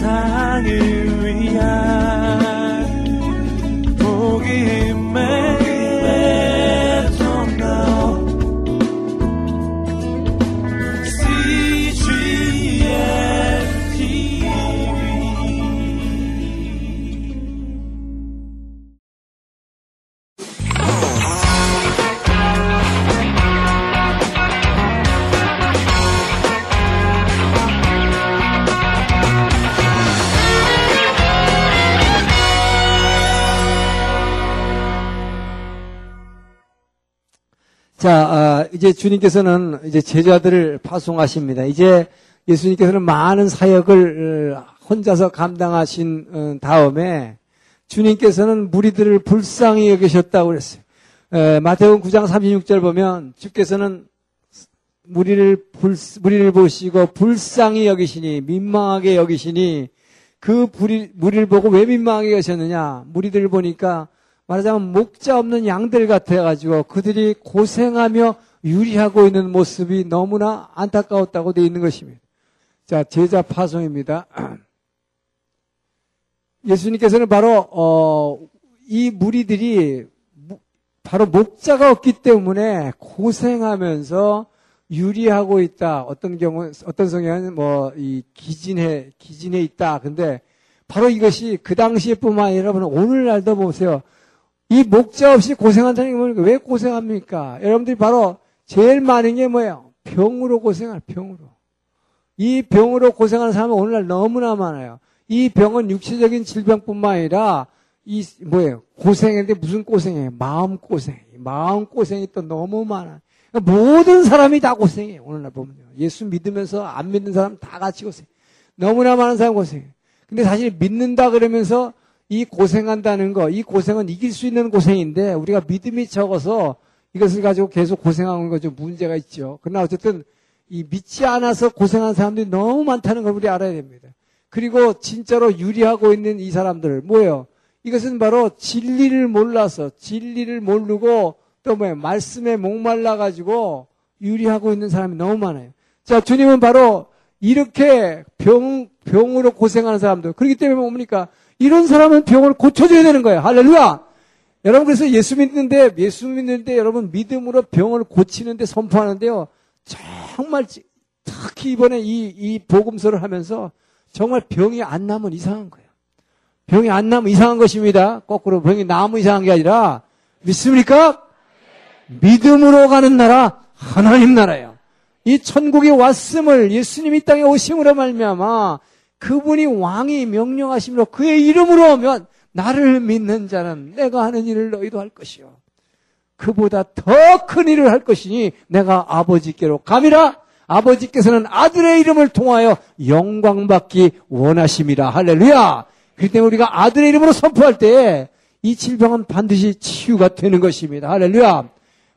세상을 위한 자, 아, 이제 주님께서는 이제 제자들을 파송하십니다. 이제 예수님께서는 많은 사역을 어, 혼자서 감당하신 어, 다음에 주님께서는 무리들을 불쌍히 여기셨다고 그랬어요. 에, 마태복음 9장 36절 보면 주께서는 무리를 불, 무리를 보시고 불쌍히 여기시니 민망하게 여기시니 그 무리, 무리를 보고 왜 민망하게 여셨느냐? 무리들을 보니까 말하자면 목자 없는 양들 같아가지고 그들이 고생하며 유리하고 있는 모습이 너무나 안타까웠다고 되어 있는 것입니다. 자, 제자 파송입니다. 예수님께서는 바로, 어, 이 무리들이 바로 목자가 없기 때문에 고생하면서 유리하고 있다. 어떤 경우, 어떤 성경은 뭐, 이 기진해, 기진해 있다. 근데 바로 이것이 그 당시에 뿐만 아니라 오늘날도 보세요. 이 목자 없이 고생한다는 게 뭡니까? 왜 고생합니까? 여러분들이 바로 제일 많은 게 뭐예요? 병으로 고생할 병으로. 이 병으로 고생하는 사람은 오늘날 너무나 많아요. 이 병은 육체적인 질병뿐만 아니라 이 뭐예요? 고생인데 무슨 고생이에요? 마음 고생. 마음 고생이 또 너무 많아. 그러니까 모든 사람이 다 고생해요. 오늘날 보면요. 예수 믿으면서 안 믿는 사람 다 같이 고생. 너무나 많은 사람 고생해. 근데 사실 믿는다 그러면서 이 고생한다는 거, 이 고생은 이길 수 있는 고생인데 우리가 믿음이 적어서 이것을 가지고 계속 고생하는 거좀 문제가 있죠. 그러나 어쨌든 이 믿지 않아서 고생한 사람들이 너무 많다는 걸 우리 알아야 됩니다. 그리고 진짜로 유리하고 있는 이 사람들 뭐예요? 이것은 바로 진리를 몰라서 진리를 모르고 또 뭐예요? 말씀에 목말라 가지고 유리하고 있는 사람이 너무 많아요. 자, 주님은 바로 이렇게 병 병으로 고생하는 사람들. 그렇기 때문에 뭡니까? 이런 사람은 병을 고쳐줘야 되는 거예요. 할렐루야! 여러분, 그래서 예수 믿는데, 예수 믿는데 여러분 믿음으로 병을 고치는데 선포하는데요. 정말, 특히 이번에 이, 이 복음서를 하면서 정말 병이 안 나면 이상한 거예요. 병이 안 나면 이상한 것입니다. 거꾸로 병이 나면 이상한 게 아니라, 믿습니까? 믿음으로 가는 나라, 하나님 나라예요. 이 천국에 왔음을 예수님이 땅에 오심으로 말미암아 그분이 왕이 명령하심으로 그의 이름으로 오면 나를 믿는 자는 내가 하는 일을 너희도 할 것이요. 그보다 더 큰 일을 할 것이니 내가 아버지께로 감이라 아버지께서는 아들의 이름을 통하여 영광받기 원하심이라. 할렐루야! 그렇기 때문에 우리가 아들의 이름으로 선포할 때이 질병은 반드시 치유가 되는 것입니다. 할렐루야!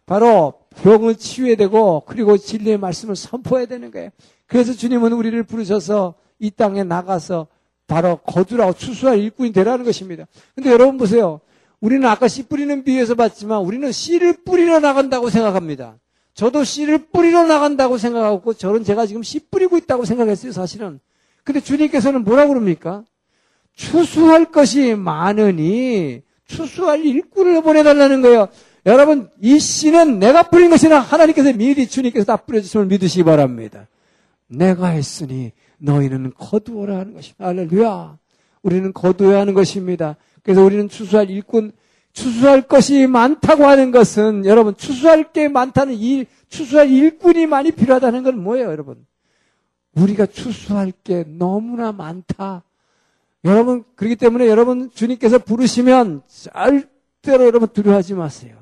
바로 병은 치유해야 되고 그리고 진리의 말씀을 선포해야 되는 거예요. 그래서 주님은 우리를 부르셔서 이 땅에 나가서 바로 거두라고 추수할 일꾼이 되라는 것입니다. 근데 여러분 보세요. 우리는 아까 씨 뿌리는 비유에서 봤지만 우리는 씨를 뿌리러 나간다고 생각합니다. 저도 씨를 뿌리러 나간다고 생각하고 저는 제가 지금 씨 뿌리고 있다고 생각했어요, 사실은. 근데 주님께서는 뭐라고 그럽니까? 추수할 것이 많으니 추수할 일꾼을 보내달라는 거예요. 여러분, 이 씨는 내가 뿌린 것이나 하나님께서 미리 주님께서 다 뿌려주심을 믿으시기 바랍니다. 내가 했으니 너희는 거두어라 하는 것입니다. 할렐루야. 우리는 거두어야 하는 것입니다. 그래서 우리는 추수할 일꾼, 추수할 것이 많다고 하는 것은 여러분 추수할 게 많다는 일, 추수할 일꾼이 많이 필요하다는 건 뭐예요, 여러분? 우리가 추수할 게 너무나 많다. 여러분 그렇기 때문에 여러분 주님께서 부르시면 절대로 여러분 두려워하지 마세요.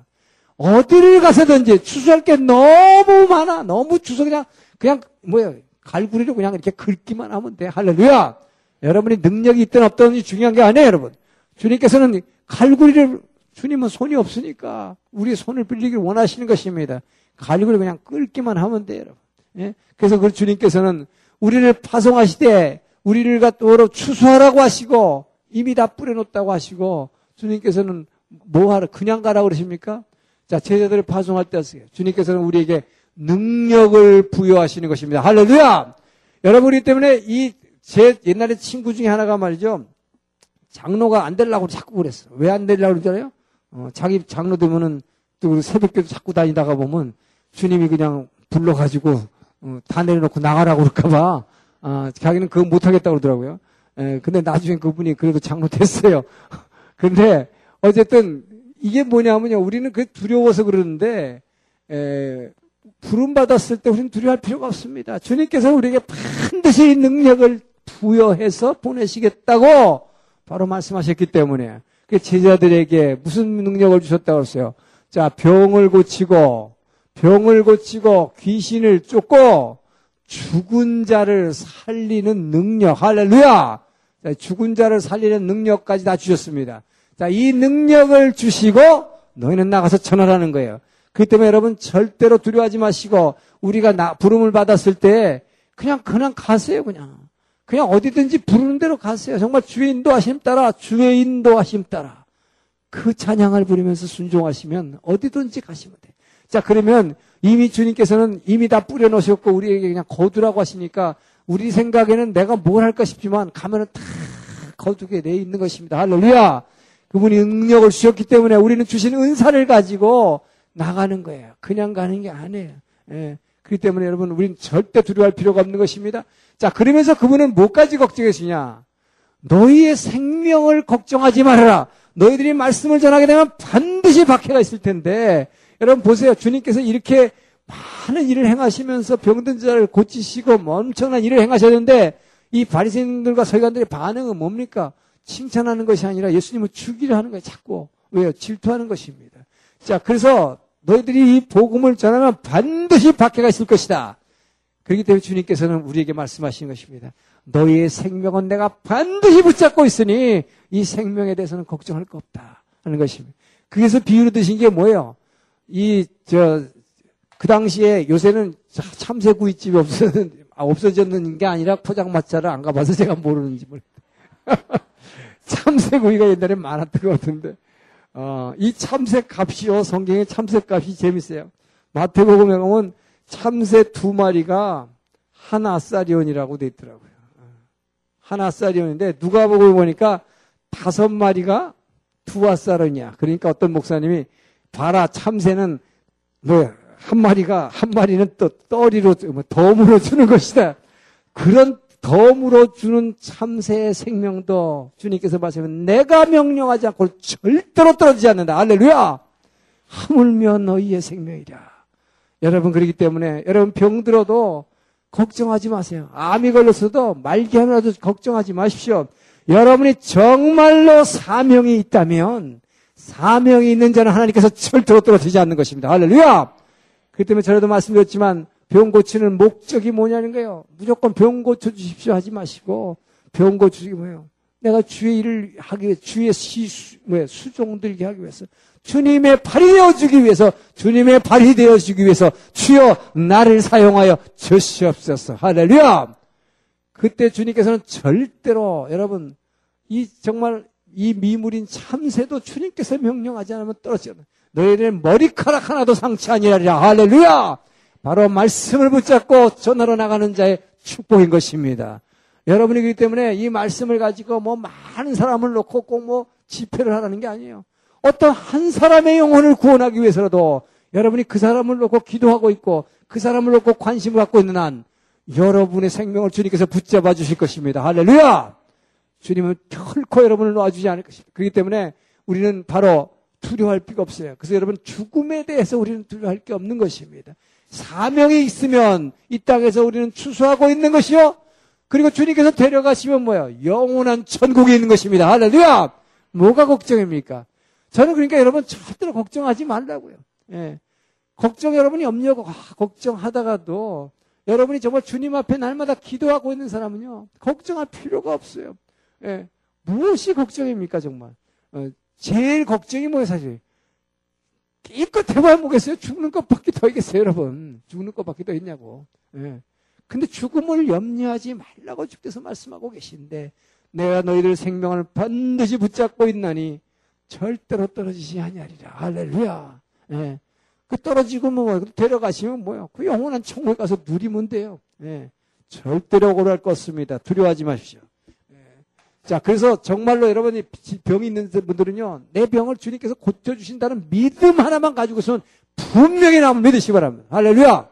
어디를 가서든지 추수할 게 너무 많아. 너무 추수 그냥 그냥 뭐예요? 갈구리를 그냥 이렇게 긁기만 하면 돼. 할렐루야! 여러분이 능력이 있든 없든 중요한 게 아니에요, 여러분. 주님께서는 갈구리를, 주님은 손이 없으니까 우리 손을 빌리길 원하시는 것입니다. 갈구리를 그냥 긁기만 하면 돼요, 여러분. 예? 그래서 그 주님께서는 우리를 파송하시되 우리를 갖도록 추수하라고 하시고 이미 다 뿌려놓았다고 하시고 주님께서는 뭐 하라 그냥 가라고 그러십니까? 자 제자들을 파송할 때 하세요. 주님께서는 우리에게 능력을 부여하시는 것입니다. 할렐루야! 여러분이 때문에 이 제 옛날에 친구 중에 하나가 말이죠. 장로가 안 되려고 자꾸 그랬어. 왜 안 되려고 그러잖아요? 어, 자기 장로 되면은 또 새벽에도 자꾸 다니다가 보면 주님이 그냥 불러가지고 어, 다 내려놓고 나가라고 그럴까봐 아, 자기는 그거 못하겠다고 그러더라고요. 에, 근데 나중에 그분이 그래도 장로 됐어요. 근데 어쨌든 이게 뭐냐면요. 우리는 그 두려워서 그러는데 에, 부름 받았을 때 우리는 두려워할 필요가 없습니다. 주님께서 우리에게 반드시 능력을 부여해서 보내시겠다고 바로 말씀하셨기 때문에 그 제자들에게 무슨 능력을 주셨다고 했어요. 자, 병을 고치고 병을 고치고 귀신을 쫓고 죽은 자를 살리는 능력. 할렐루야! 자, 죽은 자를 살리는 능력까지 다 주셨습니다. 자, 이 능력을 주시고 너희는 나가서 전하라는 거예요. 그렇기 때문에 여러분 절대로 두려워하지 마시고 우리가 나, 부름을 받았을 때 그냥 그냥 가세요 그냥 그냥 어디든지 부르는 대로 가세요 정말 주의 인도하심 따라 주의 인도하심 따라 그 찬양을 부르면서 순종하시면 어디든지 가시면 돼. 자 그러면 이미 주님께서는 이미 다 뿌려놓으셨고 우리에게 그냥 거두라고 하시니까 우리 생각에는 내가 뭘 할까 싶지만 가면은 다 거두게 돼 있는 것입니다. 할렐루야. 그분이 능력을 주셨기 때문에 우리는 주신 은사를 가지고 나가는 거예요. 그냥 가는 게 아니에요. 예. 그렇기 때문에 여러분, 우리는 절대 두려워할 필요가 없는 것입니다. 자, 그러면서 그분은 뭐까지 걱정했으냐? 너희의 생명을 걱정하지 말아라. 너희들이 말씀을 전하게 되면 반드시 박해가 있을 텐데, 여러분 보세요. 주님께서 이렇게 많은 일을 행하시면서 병든 자를 고치시고 뭐 엄청난 일을 행하셨는데, 이 바리새인들과 서기관들의 반응은 뭡니까? 칭찬하는 것이 아니라 예수님을 죽이려 하는 거예요. 자꾸. 왜요? 질투하는 것입니다. 자, 그래서 너희들이 이 복음을 전하면 반드시 박해가 있을 것이다. 그렇기 때문에 주님께서는 우리에게 말씀하시는 것입니다. 너희의 생명은 내가 반드시 붙잡고 있으니 이 생명에 대해서는 걱정할 거 없다. 하는 것입니다. 그래서 비유로 드신 게 뭐예요? 이, 저, 그 당시에 요새는 참새구이집이 없어졌, 없어졌는 게 아니라 포장마차를 안 가봐서 제가 모르는지 모르겠다. 참새구이가 옛날에 많았던 것 같은데. 어, 이 참새 값이요. 성경의 참새 값이 재밌어요. 마태복음에 보면 참새 두 마리가 하나사리온이라고 돼 있더라고요. 어, 하나사리온인데 누가 보고 보니까 다섯 마리가 두 아사론이야. 그러니까 어떤 목사님이 봐라 참새는 뭐한 마리가 한 마리는 또 떠리로 뭐 덤으로 주는 것이다. 그런 덤으로 주는 참새의 생명도 주님께서 말씀하면 내가 명령하지 않고 절대로 떨어지지 않는다. 할렐루야! 하물며 너희의 생명이랴. 여러분 그렇기 때문에 여러분 병들어도 걱정하지 마세요. 암이 걸렸어도 말기 하나라도 걱정하지 마십시오. 여러분이 정말로 사명이 있다면 사명이 있는 자는 하나님께서 절대로 떨어지지 않는 것입니다. 할렐루야! 그 때문에 전에도 말씀드렸지만 병 고치는 목적이 뭐냐는 거예요. 무조건 병 고쳐 주십시오 하지 마시고 병 고치기 뭐예요? 내가 주의 일을 하기 위해 주의 시 뭐야 수종 들게 하기 위해서 주님의 발이 되어 주기 위해서 주님의 발이 되어 주기 위해서 주여 나를 사용하여 주시옵소서. 할렐루야. 그때 주님께서는 절대로 여러분 이 정말 이 미물인 참새도 주님께서 명령하지 않으면 떨어져. 너희들은 머리카락 하나도 상치 아니하리라. 할렐루야. 바로 말씀을 붙잡고 전하러 나가는 자의 축복인 것입니다. 여러분이 기 때문에 이 말씀을 가지고 뭐 많은 사람을 놓고 꼭 뭐 집회를 하라는 게 아니에요. 어떤 한 사람의 영혼을 구원하기 위해서라도 여러분이 그 사람을 놓고 기도하고 있고 그 사람을 놓고 관심을 갖고 있는 한 여러분의 생명을 주님께서 붙잡아 주실 것입니다. 할렐루야! 주님은 결코 여러분을 놓아주지 않을 것입니다. 그렇기 때문에 우리는 바로 두려워할 필요가 없어요. 그래서 여러분 죽음에 대해서 우리는 두려워할 게 없는 것입니다. 사명이 있으면 이 땅에서 우리는 추수하고 있는 것이요. 그리고 주님께서 데려가시면 뭐요? 영원한 천국에 있는 것입니다. 할렐루야! 뭐가 걱정입니까? 저는 그러니까 여러분 절대로 걱정하지 말라고요. 예. 걱정 여러분이 염려고 아, 걱정하다가도 여러분이 정말 주님 앞에 날마다 기도하고 있는 사람은요 걱정할 필요가 없어요. 예. 무엇이 걱정입니까 정말? 어, 제일 걱정이 뭐예요 사실? 이껏 해봐야 뭐겠어요? 죽는 것밖에 더 있겠어요, 여러분. 죽는 것밖에 더 있냐고. 예. 근데 죽음을 염려하지 말라고 주께서 말씀하고 계신데, 내가 너희들 생명을 반드시 붙잡고 있나니, 절대로 떨어지지 아니하리라. 할렐루야. 예. 그 떨어지고 뭐, 데려가시면 뭐요? 그 영원한 천국에 가서 누리면 돼요. 예. 절대로 고할 것습니다. 두려워하지 마십시오. 예. 자, 그래서 정말로 여러분이 병이 있는 분들은요, 내 병을 주님께서 고쳐주신다는 믿음 하나만 가지고선 분명히 나면 믿으시기 바랍니다. 할렐루야!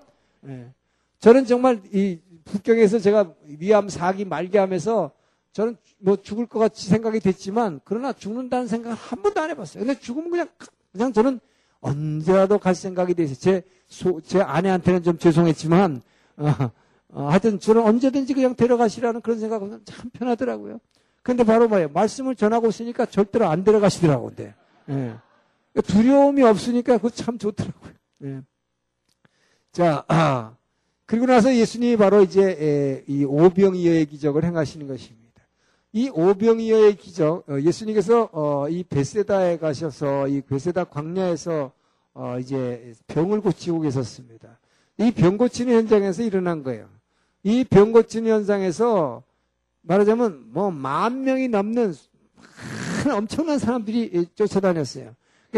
예. 저는 정말 이 북경에서 제가 위암 4기 말기 하면서 저는 뭐 죽을 것 같이 생각이 됐지만 그러나 죽는다는 생각을 한 번도 안 해봤어요. 근데 죽으면 그냥 그냥 저는 언제라도 갈 생각이 돼 있어요. 제, 소, 제 아내한테는 좀 죄송했지만 어, 어, 하여튼 저는 언제든지 그냥 데려가시라는 그런 생각은 참 편하더라고요. 근데 바로 뭐예요? 말씀을 전하고 있으니까 절대로 안 데려가시더라고요. 근데. 예. 두려움이 없으니까 그거 참 좋더라고요. 예. 자, 아, 그리고 나서 예수님이 바로 이제 에, 이 오병이어의 기적을 행하시는 것입니다. 이 오병이어의 기적, 어, 예수님께서 어, 이 베세다에 가셔서 이 베세다 광야에서 어, 이제 병을 고치고 계셨습니다. 이 병 고치는 현장에서 일어난 거예요. 이 병 고치는 현장에서 말하자면 뭐 만 명이 넘는 엄청난 사람들이 쫓아다녔어요.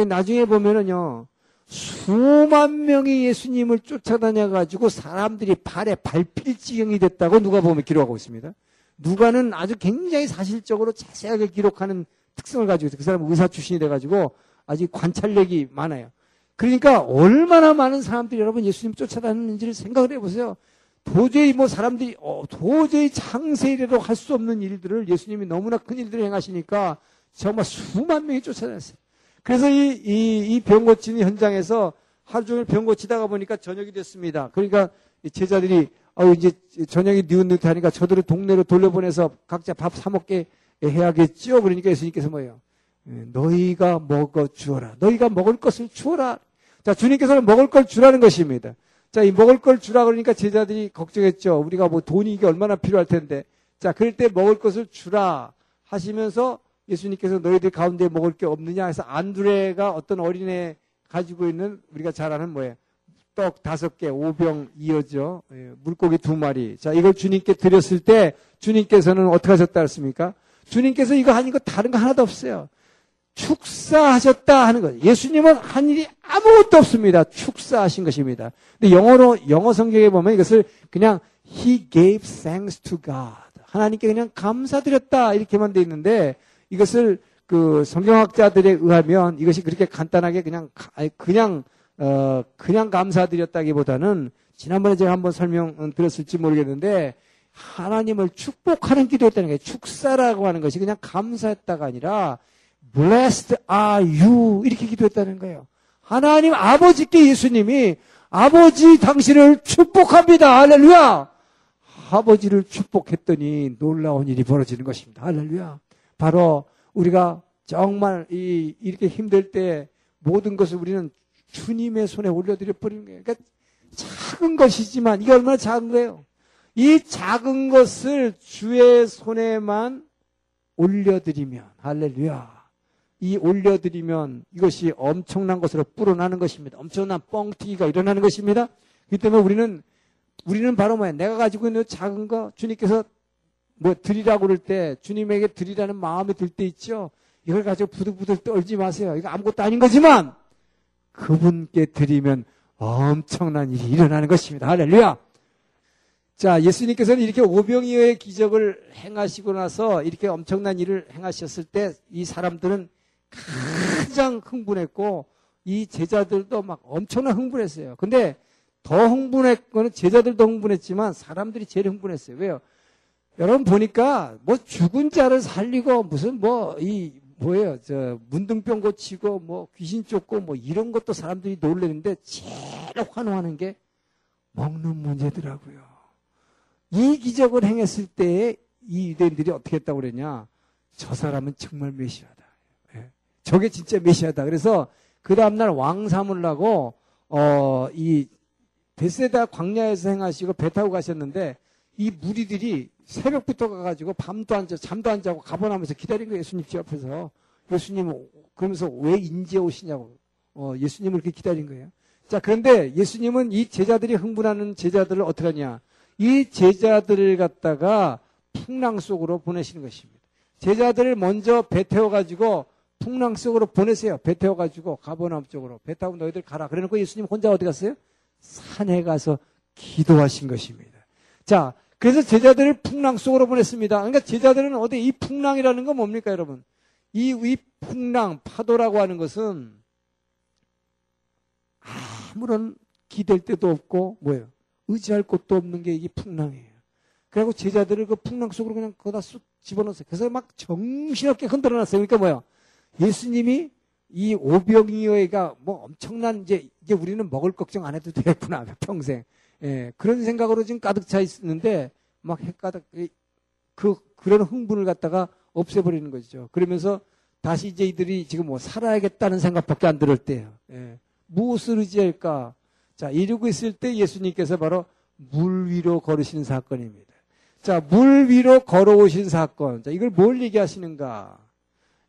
나중에 보면은요, 수만 명이 예수님을 쫓아다녀가지고 사람들이 발에 밟힐 지경이 됐다고 누가 보면 기록하고 있습니다. 누가는 아주 굉장히 사실적으로 자세하게 기록하는 특성을 가지고 있어요. 그 사람은 의사 출신이 돼가지고 아주 관찰력이 많아요. 그러니까 얼마나 많은 사람들이 여러분 예수님 쫓아다니는지를 생각을 해보세요. 도저히 뭐 사람들이 어, 도저히 창세이래로 할수 없는 일들을 예수님이 너무나 큰 일들을 행하시니까 정말 수만 명이 쫓아다녔어요. 그래서 이, 이, 이 병 고치는 현장에서 하루 종일 병 고치다가 보니까 저녁이 됐습니다. 그러니까 제자들이 어, 이제 저녁이 뉘웃뉘웃하니까 저들을 동네로 돌려보내서 각자 밥 사먹게 해야겠죠. 그러니까 예수님께서 뭐예요? 예, 너희가 먹어 주어라. 너희가 먹을 것을 주어라. 자, 주님께서는 먹을 걸 주라는 것입니다. 자, 이 먹을 걸 주라 그러니까 제자들이 걱정했죠. 우리가 뭐 돈이 이게 얼마나 필요할 텐데. 자, 그럴 때 먹을 것을 주라 하시면서 예수님께서 너희들 가운데 먹을 게 없느냐 해서 안드레가 어떤 어린애 가지고 있는 우리가 잘 아는 뭐예요? 떡 다섯 개, 오병 이어져, 예, 물고기 두 마리. 자, 이걸 주님께 드렸을 때 주님께서는 어떻게 하셨다 했습니까? 주님께서 이거 거 다른 거 하나도 없어요. 축사하셨다 하는 거예요. 예수님은 한 일이 아무것도 없습니다. 축사하신 것입니다. 근데 영어로, 영어 성경에 보면 이것을 그냥 He gave thanks to God. 하나님께 그냥 감사드렸다. 이렇게만 돼 있는데 이것을 그 성경학자들에 의하면 이것이 그렇게 간단하게 그냥 그냥 어 그냥 감사드렸다기보다는 지난번에 제가 한번 설명 드렸을지 모르겠는데 하나님을 축복하는 기도였다는 거예요. 축사라고 하는 것이 그냥 감사했다가 아니라 blessed are you 이렇게 기도했다는 거예요. 하나님 아버지께 예수님이 아버지 당신을 축복합니다. 할렐루야. 아버지를 축복했더니 놀라운 일이 벌어지는 것입니다. 할렐루야. 바로 우리가 정말 이, 이렇게 힘들 때 모든 것을 우리는 주님의 손에 올려드려 버리는 거예요. 그러니까 작은 것이지만 이게 얼마나 작은 거예요. 이 작은 것을 주의 손에만 올려드리면 할렐루야. 이 올려드리면 이것이 엄청난 것으로 불어나는 것입니다. 엄청난 뻥튀기가 일어나는 것입니다. 그 때문에 우리는 우리는 바로 뭐야? 내가 가지고 있는 작은 거 주님께서 뭐 드리라고 그럴 때 주님에게 드리라는 마음이 들 때 있죠. 이걸 가지고 부들부들 떨지 마세요. 이거 아무것도 아닌 거지만 그분께 드리면 엄청난 일이 일어나는 것입니다. 할렐루야. 자, 예수님께서는 이렇게 오병이어의 기적을 행하시고 나서 이렇게 엄청난 일을 행하셨을 때 이 사람들은 가장 흥분했고 이 제자들도 막 엄청난 흥분했어요. 근데 더 흥분했거는 제자들도 흥분했지만 사람들이 제일 흥분했어요. 왜요? 여러분 보니까 뭐 죽은 자를 살리고 무슨 뭐 이 뭐예요 저 문둥병 고치고 뭐 귀신 쫓고 뭐 이런 것도 사람들이 놀래는데 제일 환호하는 게 먹는 문제더라고요. 이 기적을 행했을 때에 이 유대인들이 어떻게 했다고 그랬냐? 저 사람은 정말 메시아다. 예. 저게 진짜 메시아다. 그래서 그 다음날 왕 삼으려고 어 이 베세다 광야에서 행하시고 배 타고 가셨는데 이 무리들이 새벽부터 가가지고 밤도 안 자, 잠도 안 자고 가보나면서 기다린 거예요. 예수님 집 앞에서. 예수님, 그러면서 왜 인제 오시냐고. 어, 예수님을 그렇게 기다린 거예요. 자, 그런데 예수님은 이 제자들이 흥분하는 제자들을 어떻게 하냐. 이 제자들을 갖다가 풍랑 속으로 보내시는 것입니다. 제자들을 먼저 배 태워가지고 풍랑 속으로 보내세요. 배 태워가지고 가보남 쪽으로. 배 타고 너희들 가라. 그래놓고 예수님 혼자 어디 갔어요? 산에 가서 기도하신 것입니다. 자, 그래서 제자들을 풍랑 속으로 보냈습니다. 그러니까 제자들은 어디 이 풍랑이라는 건 뭡니까, 여러분? 이, 이 풍랑, 파도라고 하는 것은 아무런 기댈 데도 없고, 뭐예요? 의지할 곳도 없는 게 이게 풍랑이에요. 그리고 제자들을 그 풍랑 속으로 그냥 거기다 쑥 집어넣었어요. 그래서 막 정신없게 흔들어 놨어요. 그러니까 뭐야? 예수님이 이 오병이어가 뭐 엄청난 이제 이제 우리는 먹을 걱정 안 해도 되겠구나 평생 예, 그런 생각으로 지금 가득 차 있는데 막 헷가득 그 그런 흥분을 갖다가 없애버리는 거죠. 그러면서 다시 이제 이들이 지금 뭐 살아야겠다는 생각밖에 안 들을 때예요. 예, 무엇을 의지할까? 자 이러고 있을 때 예수님께서 바로 물 위로 걸으시는 사건입니다. 자, 물 위로 걸어오신 사건. 자, 이걸 뭘 얘기하시는가?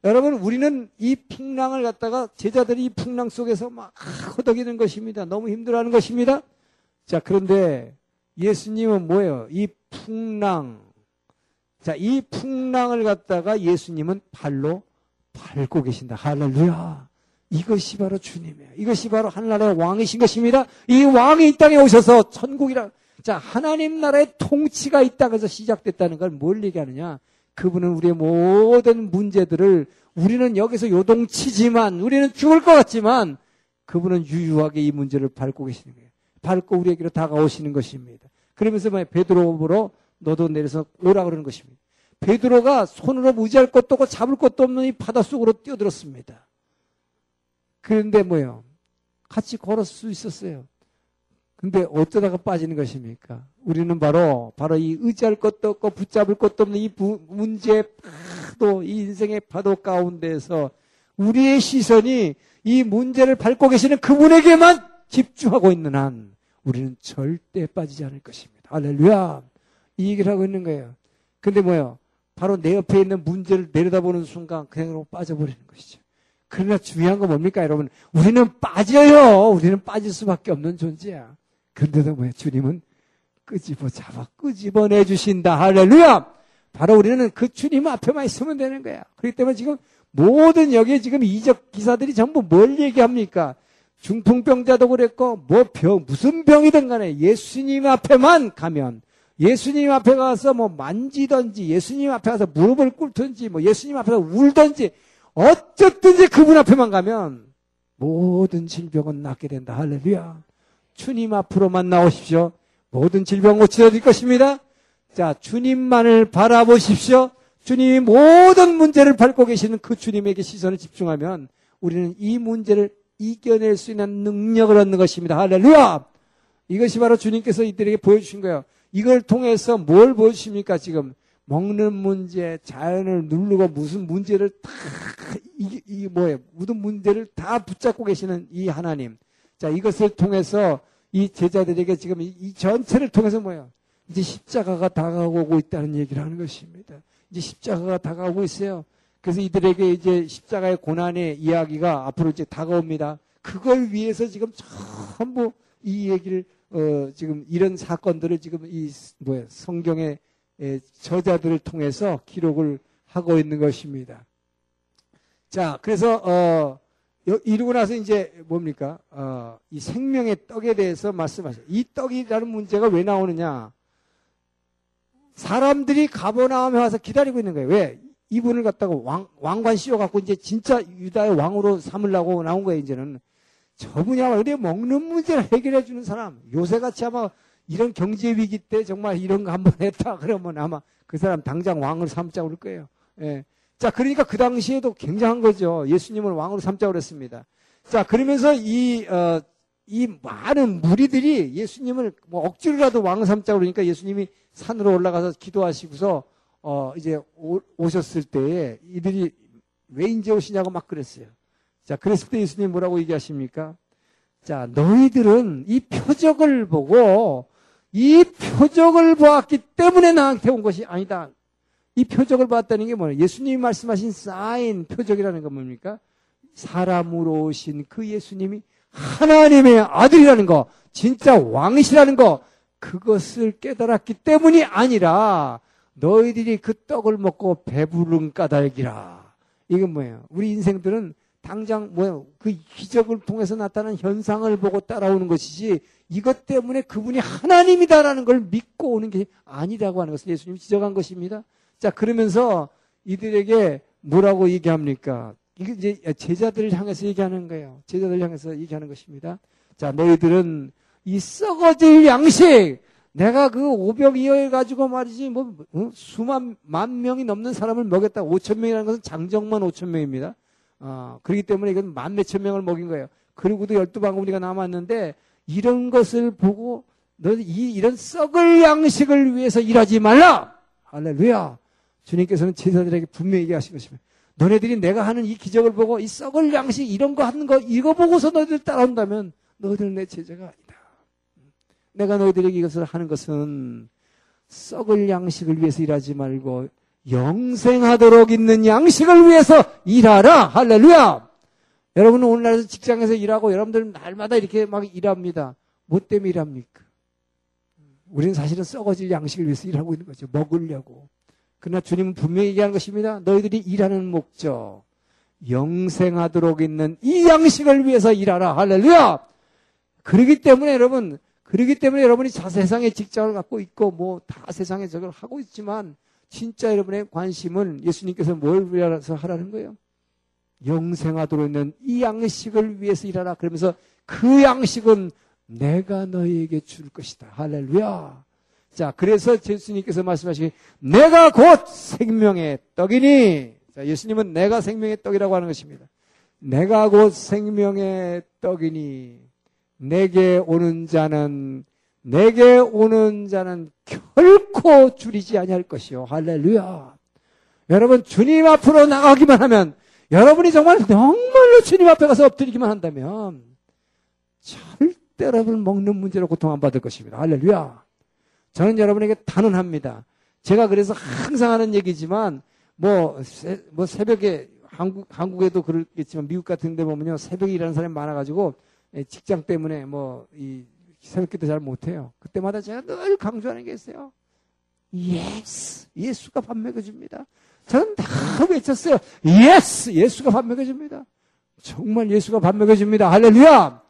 여러분, 우리는 이 풍랑을 갖다가 제자들이 이 풍랑 속에서 막 허덕이는 것입니다. 너무 힘들어하는 것입니다. 자, 그런데 예수님은 뭐예요? 이 풍랑. 자, 이 풍랑을 갖다가 예수님은 발로 밟고 계신다. 할렐루야. 이것이 바로 주님이에요. 이것이 바로 하나님의 왕이신 것입니다. 이 왕이 이 땅에 오셔서 천국이라 자, 하나님 나라의 통치가 있다고 해서 시작됐다는 걸 뭘 얘기하느냐? 그분은 우리의 모든 문제들을 우리는 여기서 요동치지만 우리는 죽을 것 같지만 그분은 유유하게 이 문제를 밟고 계시는 거예요. 밟고 우리에게로 다가오시는 것입니다. 그러면서 뭐 베드로 보러 너도 내려서 오라 그러는 것입니다. 베드로가 손으로 무지할 것도 없고 잡을 것도 없는 이 바닷속으로 뛰어들었습니다. 그런데 뭐요? 같이 걸을 수 있었어요. 근데 어쩌다가 빠지는 것입니까? 우리는 바로, 바로 이 의지할 것도 없고 붙잡을 것도 없는 이 부, 문제의 파도, 이 인생의 파도 가운데서 우리의 시선이 이 문제를 밟고 계시는 그분에게만 집중하고 있는 한 우리는 절대 빠지지 않을 것입니다. 할렐루야. 이 얘기를 하고 있는 거예요. 근데 뭐요? 바로 내 옆에 있는 문제를 내려다보는 순간 그냥 빠져버리는 것이죠. 그러나 중요한 건 뭡니까, 여러분? 우리는 빠져요. 우리는 빠질 수밖에 없는 존재야. 그런데도 뭐야? 주님은 끄집어 잡아 끄집어내 주신다. 할렐루야! 바로 우리는 그 주님 앞에만 있으면 되는 거야. 그렇기 때문에 지금 모든 여기에 지금 이적 기사들이 전부 뭘 얘기합니까? 중풍병자도 그랬고, 뭐 병, 무슨 병이든 간에 예수님 앞에만 가면, 예수님 앞에 가서 뭐 만지든지, 예수님 앞에 가서 무릎을 꿇든지, 뭐 예수님 앞에서 울든지, 어쨌든지 그분 앞에만 가면 모든 질병은 낫게 된다. 할렐루야. 주님 앞으로만 나오십시오. 모든 질병 고쳐드릴 것입니다. 자, 주님만을 바라보십시오. 주님이 모든 문제를 밟고 계시는 그 주님에게 시선을 집중하면 우리는 이 문제를 이겨낼 수 있는 능력을 얻는 것입니다. 할렐루야! 이것이 바로 주님께서 이들에게 보여주신 거예요. 이걸 통해서 뭘 보여주십니까, 지금? 먹는 문제, 자연을 누르고 무슨 문제를 다, 이, 이 뭐예요? 모든 문제를 다 붙잡고 계시는 이 하나님. 자, 이것을 통해서 이 제자들에게 지금 이, 전체를 통해서 뭐야? 이제 십자가가 다가오고 있다는 얘기를 하는 것입니다. 이제 십자가가 다가오고 있어요. 그래서 이들에게 이제 십자가의 고난의 이야기가 앞으로 이제 다가옵니다. 그걸 위해서 지금 전부 이 얘기를 어 지금 이런 사건들을 지금 이 뭐야 성경의 저자들을 통해서 기록을 하고 있는 것입니다. 자, 그래서 어 이러고 나서 이제 뭡니까? 어, 이 생명의 떡에 대해서 말씀하셔요. 이 떡이라는 문제가 왜 나오느냐? 사람들이 가버나움에 와서 기다리고 있는 거예요. 왜? 이분을 갖다가 왕, 왕관 씌워갖고 이제 진짜 유다의 왕으로 삼으려고 나온 거예요, 이제는. 저분이 아마 어디 먹는 문제를 해결해 주는 사람. 요새같이 아마 이런 경제 위기 때 정말 이런 거 한번 했다 그러면 아마 그 사람 당장 왕을 삼자 그럴 거예요. 예. 자, 그러니까 그 당시에도 굉장한 거죠. 예수님을 왕으로 삼자고 그랬습니다. 자, 그러면서 이, 어, 이 많은 무리들이 예수님을 뭐 억지로라도 왕 삼자고 그러니까 예수님이 산으로 올라가서 기도하시고서 어, 이제 오, 오셨을 때에 이들이 왜 이제 오시냐고 막 그랬어요. 자, 그랬을 때 예수님 뭐라고 얘기하십니까? 자, 너희들은 이 표적을 보고 이 표적을 보았기 때문에 나한테 온 것이 아니다. 이 표적을 봤다는 게 뭐예요? 예수님이 말씀하신 사인 표적이라는 건 뭡니까? 사람으로 오신 그 예수님이 하나님의 아들이라는 거, 진짜 왕이시라는 거, 그것을 깨달았기 때문이 아니라 너희들이 그 떡을 먹고 배부른 까닭이라. 이건 뭐예요? 우리 인생들은 당장 뭐야 그 기적을 통해서 나타난 현상을 보고 따라오는 것이지 이것 때문에 그분이 하나님이다라는 걸 믿고 오는 게 아니라고 하는 것을 예수님이 지적한 것입니다. 자 그러면서 이들에게 뭐라고 얘기합니까? 이게 이제 제자들을 향해서 얘기하는 거예요. 제자들을 향해서 얘기하는 것입니다. 자 너희들은 이 썩어질 양식 내가 그 오병 이어해 가지고 말이지 뭐 어? 수만 만 명이 넘는 사람을 먹였다. 5천 명이라는 것은 장정만 5천 명입니다. 어, 그렇기 때문에 이건 만 몇천 명을 먹인 거예요. 그리고도 열두 방울이가 남았는데 이런 것을 보고 너이 이런 썩을 양식을 위해서 일하지 말라. 할렐루야. 주님께서는 제자들에게 분명히 얘기하신 것입니다. 너네들이 내가 하는 이 기적을 보고 이 썩을 양식 이런 거 하는 거 이거 보고서 너희들 따라온다면 너희들은 내 제자가 아니다. 내가 너희들에게 이것을 하는 것은 썩을 양식을 위해서 일하지 말고 영생하도록 있는 양식을 위해서 일하라. 할렐루야. 여러분은 오늘날 직장에서 일하고 여러분들은 날마다 이렇게 막 일합니다. 뭐 때문에 일합니까? 우리는 사실은 썩어질 양식을 위해서 일하고 있는 거죠. 먹으려고. 그러나 주님은 분명히 얘기하는 것입니다. 너희들이 일하는 목적. 영생하도록 있는 이 양식을 위해서 일하라. 할렐루야! 그러기 때문에 여러분, 그러기 때문에 여러분이 자 세상의 직장을 갖고 있고 뭐 다 세상에 저걸 하고 있지만 진짜 여러분의 관심은 예수님께서 뭘 위해서 하라는 거예요? 영생하도록 있는 이 양식을 위해서 일하라. 그러면서 그 양식은 내가 너희에게 줄 것이다. 할렐루야. 자, 그래서 예수님께서 말씀하시기 내가 곧 생명의 떡이니. 자, 예수님은 내가 생명의 떡이라고 하는 것입니다. 내가 곧 생명의 떡이니. 내게 오는 자는 내게 오는 자는 결코 줄이지 아니할 것이요. 할렐루야. 여러분 주님 앞으로 나가기만 하면 여러분이 정말 정말로 주님 앞에 가서 엎드리기만 한다면 절대 여러분 먹는 문제로 고통 안 받을 것입니다. 할렐루야. 저는 여러분에게 단언합니다. 제가 그래서 항상 하는 얘기지만 뭐, 새, 뭐 새벽에 한국, 한국에도 그렇겠지만 미국 같은 데 보면요. 새벽에 일하는 사람이 많아가지고 직장 때문에 뭐 이 새벽 기도 잘 못해요. 그때마다 제가 늘 강조하는 게 있어요. Yes! 예수가 밥 먹여줍니다. 저는 다 외쳤어요. Yes! 예수가 밥 먹여줍니다. 정말 예수가 밥 먹여줍니다. 할렐루야!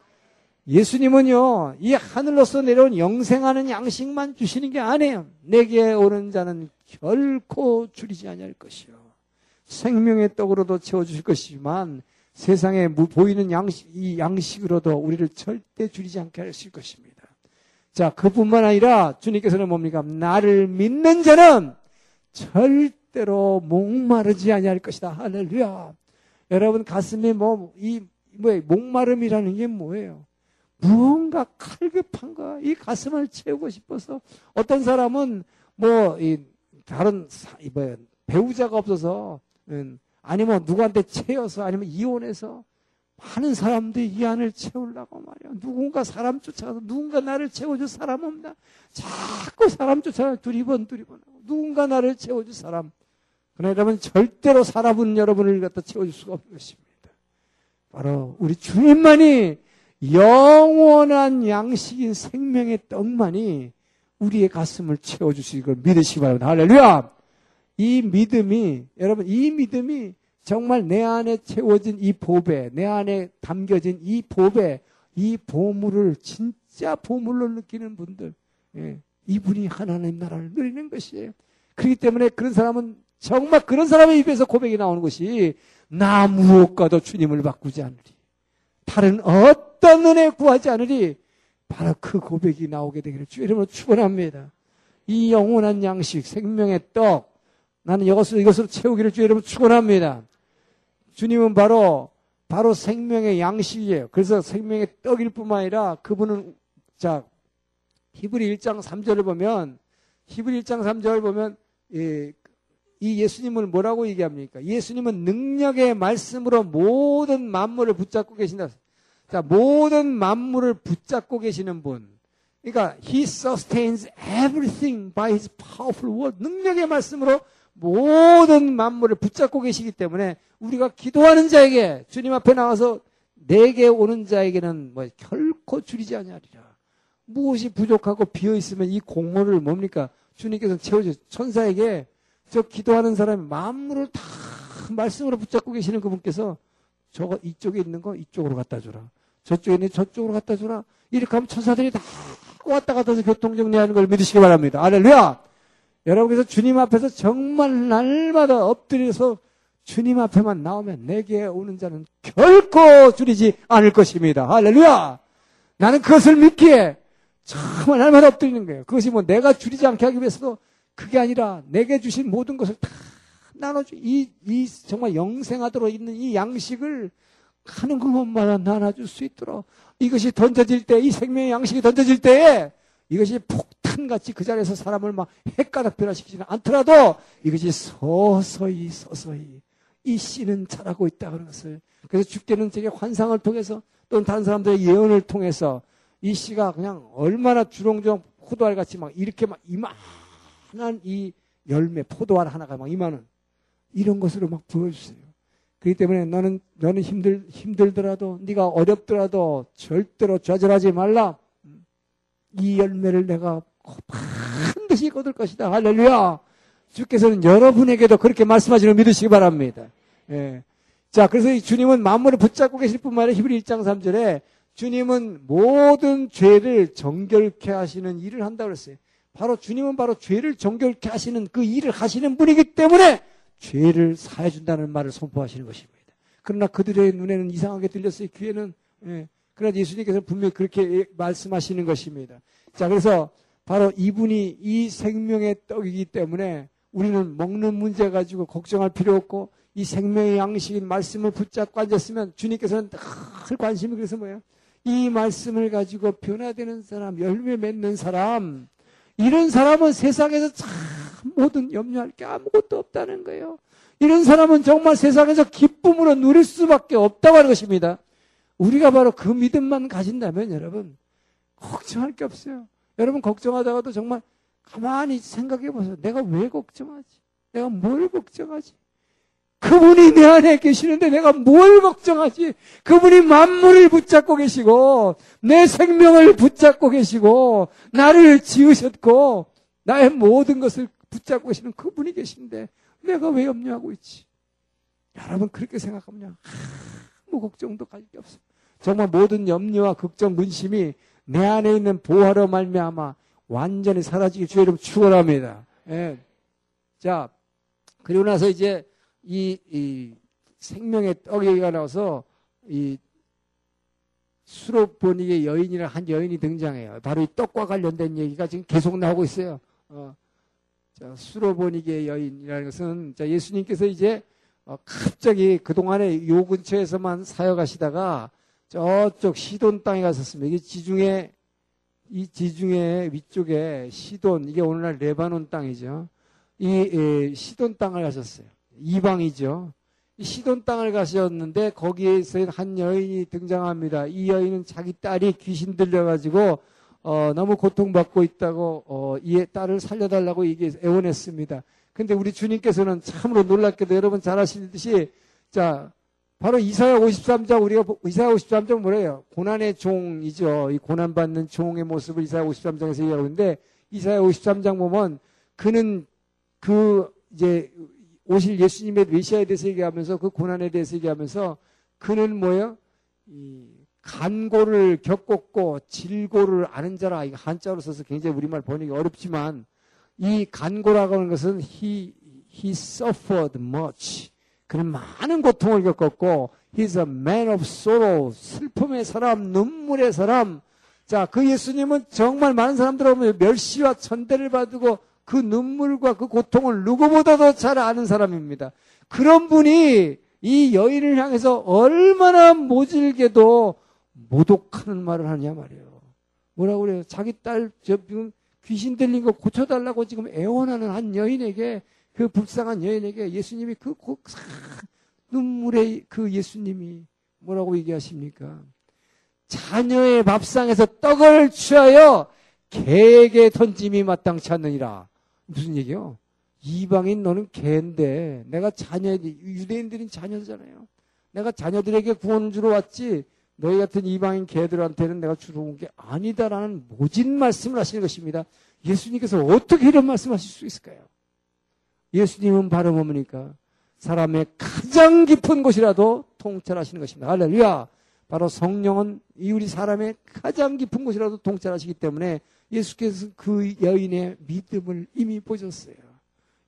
예수님은요, 이 하늘로서 내려온 영생하는 양식만 주시는 게 아니에요. 내게 오는 자는 결코 줄이지 아니할 것이요. 생명의 떡으로도 채워주실 것이지만 세상에 보이는 양식, 이 양식으로도 우리를 절대 줄이지 않게 하실 것입니다. 자, 그뿐만 아니라 주님께서는 뭡니까? 나를 믿는 자는 절대로 목마르지 아니할 것이다. 할렐루야. 여러분 가슴에 뭐, 이, 뭐, 목마름이라는 게 뭐예요? 무언가 칼급한 거, 이 가슴을 채우고 싶어서 어떤 사람은 뭐, 이, 다른, 뭐, 배우자가 없어서, 음, 아니면 누구한테 채여서, 아니면 이혼해서 많은 사람들이 이 안을 채우려고 말이야. 누군가 사람 쫓아가서 누군가 나를 채워줄 사람 없나? 자꾸 사람 쫓아가 두리번 두리번 누군가 나를 채워줄 사람. 그러나 여러분 절대로 사람은 여러분을 갖다 채워줄 수가 없는 것입니다. 바로 우리 주님만이 영원한 양식인 생명의 떡만이 우리의 가슴을 채워주시기 걸 믿으시기 바랍니다. 할렐루야! 이 믿음이, 여러분, 이 믿음이 정말 내 안에 채워진 이 보배, 내 안에 담겨진 이 보배, 이 보물을 진짜 보물로 느끼는 분들, 예, 이분이 하나님 나라를 누리는 것이에요. 그렇기 때문에 그런 사람은 정말 그런 사람의 입에서 고백이 나오는 것이 나 무엇과도 주님을 바꾸지 않으리. 다른 어떤 은혜 구하지 않으리. 바로 그 고백이 나오게 되기를 주 이름으로 축원합니다. 이 영원한 양식, 생명의 떡, 나는 이것을 이것으로 채우기를 주 이름으로 축원합니다. 주님은 바로 바로 생명의 양식이에요. 그래서 생명의 떡일 뿐만 아니라 그분은 자 히브리 1장 3절을 보면 히브리 1장 3절을 보면 이, 이 예수님을 뭐라고 얘기합니까? 예수님은 능력의 말씀으로 모든 만물을 붙잡고 계신다. 자, 모든 만물을 붙잡고 계시는 분. 그러니까 he sustains everything by his powerful word. 능력의 말씀으로 모든 만물을 붙잡고 계시기 때문에 우리가 기도하는 자에게 주님 앞에 나와서 내게 오는 자에게는 뭐 결코 줄이지 아니하리라. 무엇이 부족하고 비어 있으면 이 공허를 뭡니까? 주님께서 채워주 천사에게 저 기도하는 사람이 만물을 다 말씀으로 붙잡고 계시는 그분께서 저거 이쪽에 있는 거 이쪽으로 갖다 줘라. 저쪽에 있는 저쪽으로 갖다 줘라. 이렇게 하면 천사들이 다 왔다 갔다 해서 교통정리하는 걸 믿으시기 바랍니다. 알렐루야! 여러분께서 주님 앞에서 정말 날마다 엎드려서 주님 앞에만 나오면 내게 오는 자는 결코 줄이지 않을 것입니다. 할렐루야! 나는 그것을 믿기에 정말 날마다 엎드리는 거예요. 그것이 뭐 내가 줄이지 않게 하기 위해서도 그게 아니라 내게 주신 모든 것을 다 나눠주, 이, 이 정말 영생하도록 있는 이 양식을 하는 것마다 나눠줄 수 있도록 이것이 던져질 때, 이 생명의 양식이 던져질 때에 이것이 폭탄같이 그 자리에서 사람을 막 핵가닥 변화시키지는 않더라도 이것이 서서히 서서히 이 씨는 자라고 있다는 것을 그래서 주께는 제게 환상을 통해서 또는 다른 사람들의 예언을 통해서 이 씨가 그냥 얼마나 주렁주렁 포도알 같이 막 이렇게 막 이만한 이 열매 포도알 하나가 막 이만한 이런 것으로 막 보여주세요. 그렇기 때문에 너는 너는 힘들 힘들더라도 네가 어렵더라도 절대로 좌절하지 말라. 이 열매를 내가 반드시 거둘 것이다. 할렐루야. 주께서는 여러분에게도 그렇게 말씀하시는 믿으시기 바랍니다. 예. 자, 그래서 이 주님은 만물을 붙잡고 계실 뿐만 아니라 히브리 1장 3절에 주님은 모든 죄를 정결케 하시는 일을 한다고 그랬어요. 바로 주님은 바로 죄를 정결케 하시는 그 일을 하시는 분이기 때문에 죄를 사해 준다는 말을 선포하시는 것입니다. 그러나 그들의 눈에는 이상하게 들렸어요. 귀에는 예. 그러나 예수님께서 분명히 그렇게 말씀하시는 것입니다. 자, 그래서 바로 이분이 이 생명의 떡이기 때문에 우리는 먹는 문제 가지고 걱정할 필요 없고 이 생명의 양식인 말씀을 붙잡고 앉았으면 주님께서는 늘 관심이 그래서 뭐예요? 이 말씀을 가지고 변화되는 사람, 열매 맺는 사람, 이런 사람은 세상에서 참 모든 염려할 게 아무것도 없다는 거예요. 이런 사람은 정말 세상에서 기쁨으로 누릴 수밖에 없다고 하는 것입니다. 우리가 바로 그 믿음만 가진다면 여러분 걱정할 게 없어요. 여러분 걱정하다가도 정말 가만히 생각해 보세요. 내가 왜 걱정하지? 내가 뭘 걱정하지? 그분이 내 안에 계시는데 내가 뭘 걱정하지? 그분이 만물을 붙잡고 계시고, 내 생명을 붙잡고 계시고, 나를 지으셨고, 나의 모든 것을 붙잡고 계시는 그분이 계신데, 내가 왜 염려하고 있지? 여러분, 그렇게 생각하면 아무 걱정도 가질 게 없어. 정말 모든 염려와 걱정, 문심이 내 안에 있는 보화로 말미암아 완전히 사라지기 주의 이름 축원합니다. 예. 자, 그리고 나서 이제 이, 이 생명의 떡 얘기가 나와서 이 수로보닉의 여인이라 한 여인이 등장해요. 바로 이 떡과 관련된 얘기가 지금 계속 나오고 있어요. 어, 자, 수로보닉의 여인이라는 것은 자, 예수님께서 이제 어, 갑자기 그동안에 요 근처에서만 사역하시다가 저쪽 시돈 땅에 갔었습니다. 이게 지중해 이 지중해 위쪽에 시돈 이게 오늘날 레바논 땅이죠. 이 에, 시돈 땅을 가셨어요. 이방이죠. 시돈 땅을 가셨는데 거기에서 한 여인이 등장합니다. 이 여인은 자기 딸이 귀신 들려가지고 어, 너무 고통받고 있다고 어, 이 딸을 살려달라고 이게 애원했습니다. 근데 우리 주님께서는 참으로 놀랍게도 여러분 잘 아시듯이 자 바로 이사야 53장 우리가 이사야 53장 뭐래요? 고난의 종이죠. 이 고난 받는 종의 모습을 이사야 53장에서 얘기하고 있는데 이사야 53장 보면 그는 그 이제 오실 예수님의 메시아에 대해서 얘기하면서 그 고난에 대해서 얘기하면서 그는 뭐예요? 이 간고를 겪었고 질고를 아는 자라 이거 한자로 써서 굉장히 우리말 번역이 어렵지만 이 간고라고 하는 것은 he he suffered much. 그는 많은 고통을 겪었고 he's a man of sorrow. 슬픔의 사람, 눈물의 사람. 자, 그 예수님은 정말 많은 사람들하고 멸시와 천대를 받고 그 눈물과 그 고통을 누구보다도 잘 아는 사람입니다. 그런 분이 이 여인을 향해서 얼마나 모질게도 모독하는 말을 하냐 말이에요. 뭐라고 그래요? 자기 딸, 저, 지금 귀신 들린 거 고쳐달라고 지금 애원하는 한 여인에게, 그 불쌍한 여인에게 예수님이 그 고, 눈물의 그 예수님이 뭐라고 얘기하십니까? 자녀의 밥상에서 떡을 취하여 개에게 던짐이 마땅치 않느니라. 무슨 얘기요? 이방인 너는 개인데 내가 자녀 유대인들인 자녀잖아요. 내가 자녀들에게 구원 주러 왔지 너희 같은 이방인 개들한테는 내가 주러 온게 아니다라는 모진 말씀을 하시는 것입니다. 예수님께서 어떻게 이런 말씀하실 수 있을까요? 예수님은 바로 뭡니까? 사람의 가장 깊은 곳이라도 통찰하시는 것입니다. 할렐루야. 바로 성령은 이 우리 사람의 가장 깊은 곳이라도 통찰하시기 때문에 예수께서 그 여인의 믿음을 이미 보셨어요.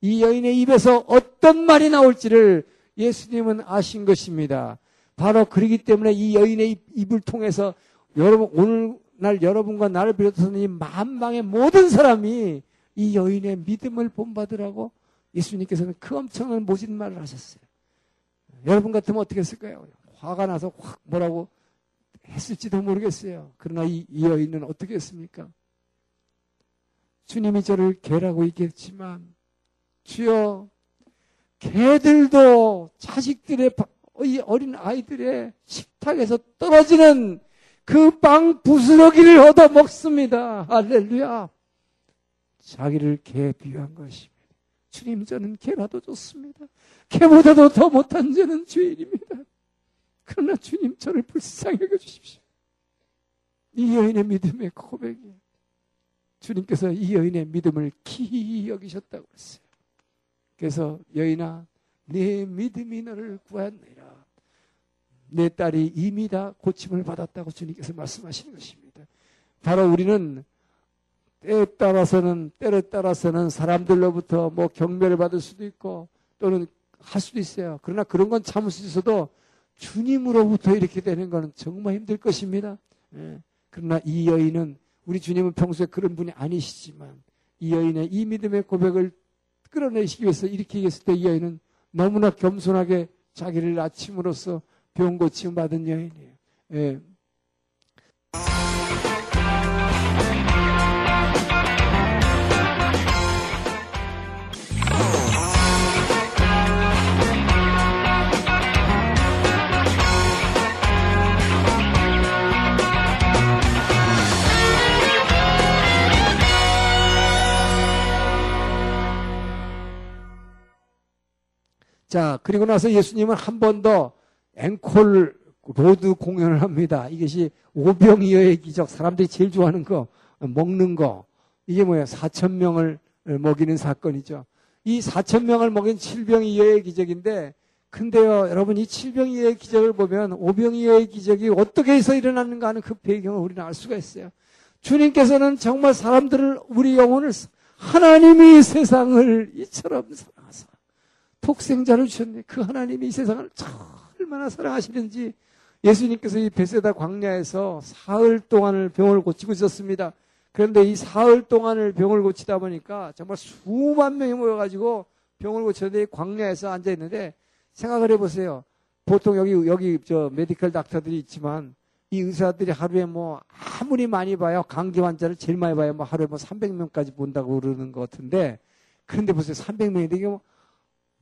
이 여인의 입에서 어떤 말이 나올지를 예수님은 아신 것입니다. 바로 그러기 때문에 이 여인의 입을 통해서 여러분 오늘날 여러분과 나를 비롯해서 이 만방의 모든 사람이 이 여인의 믿음을 본받으라고 예수님께서는 그 엄청난 모진 말을 하셨어요. 여러분 같으면 어떻게 했을까요? 화가 나서 확 뭐라고 했을지도 모르겠어요. 그러나 이, 이 여인은 어떻게 했습니까? 주님이 저를 개라고 있겠지만 주여 개들도 자식들의 이 어린 아이들의 식탁에서 떨어지는 그 빵 부스러기를 얻어 먹습니다. 할렐루야. 자기를 개 비유한 것입니다. 주님 저는 개라도 좋습니다. 개보다도 더 못한 죄는 죄인입니다. 그러나 주님 저를 불쌍히 여겨주십시오. 이 여인의 믿음의 고백이 주님께서 이 여인의 믿음을 기이 여기셨다고 했어요. 그래서 여인아 내 믿음이 너를 구하느니라. 내 딸이 이미 다 고침을 받았다고 주님께서 말씀하시는 것입니다. 바로 우리는 때에 따라서는 때에 따라서는 사람들로부터 뭐 경멸을 받을 수도 있고 또는 할 수도 있어요. 그러나 그런 건 참을 수 있어도 주님으로부터 이렇게 되는 것은 정말 힘들 것입니다. 예. 그러나 이 여인은 우리 주님은 평소에 그런 분이 아니시지만 이 여인의 이 믿음의 고백을 끌어내시기 위해서 이렇게 얘기했을 때 이 여인은 너무나 겸손하게 자기를 낮춤으로써 병 고침 받은 여인이에요. 예. 자, 그리고 나서 예수님은 한 번 더 앵콜로 또 공연을 합니다. 이것이 오병이어의 기적, 사람들이 제일 좋아하는 거, 먹는 거. 이게 뭐예요? 4천 명을 먹이는 사건이죠. 이 4천 명을 먹인 칠병이어의 기적인데, 근데요, 여러분 이 칠병이어의 기적을 보면 오병이어의 기적이 어떻게 해서 일어났는가 하는 그 배경을 우리는 알 수가 있어요. 주님께서는 정말 사람들을 우리 영혼을 하나님이 세상을 이처럼 사랑하사 독생자를 주셨네. 그 하나님이 이 세상을 얼마나 사랑하시는지 예수님께서 이 베세다 광야에서 사흘 동안을 병을 고치고 있었습니다. 그런데 이 사흘 동안을 병을 고치다 보니까 정말 수만 명이 모여가지고 병을 고쳤는데 광야에서 앉아 있는데 생각을 해보세요. 보통 여기 여기 저 메디컬 닥터들이 있지만 이 의사들이 하루에 뭐 아무리 많이 봐요 감기 환자를 제일 많이 봐요 뭐 하루에 뭐 300명까지 본다고 그러는 것 같은데 그런데 보세요 300명인데 이게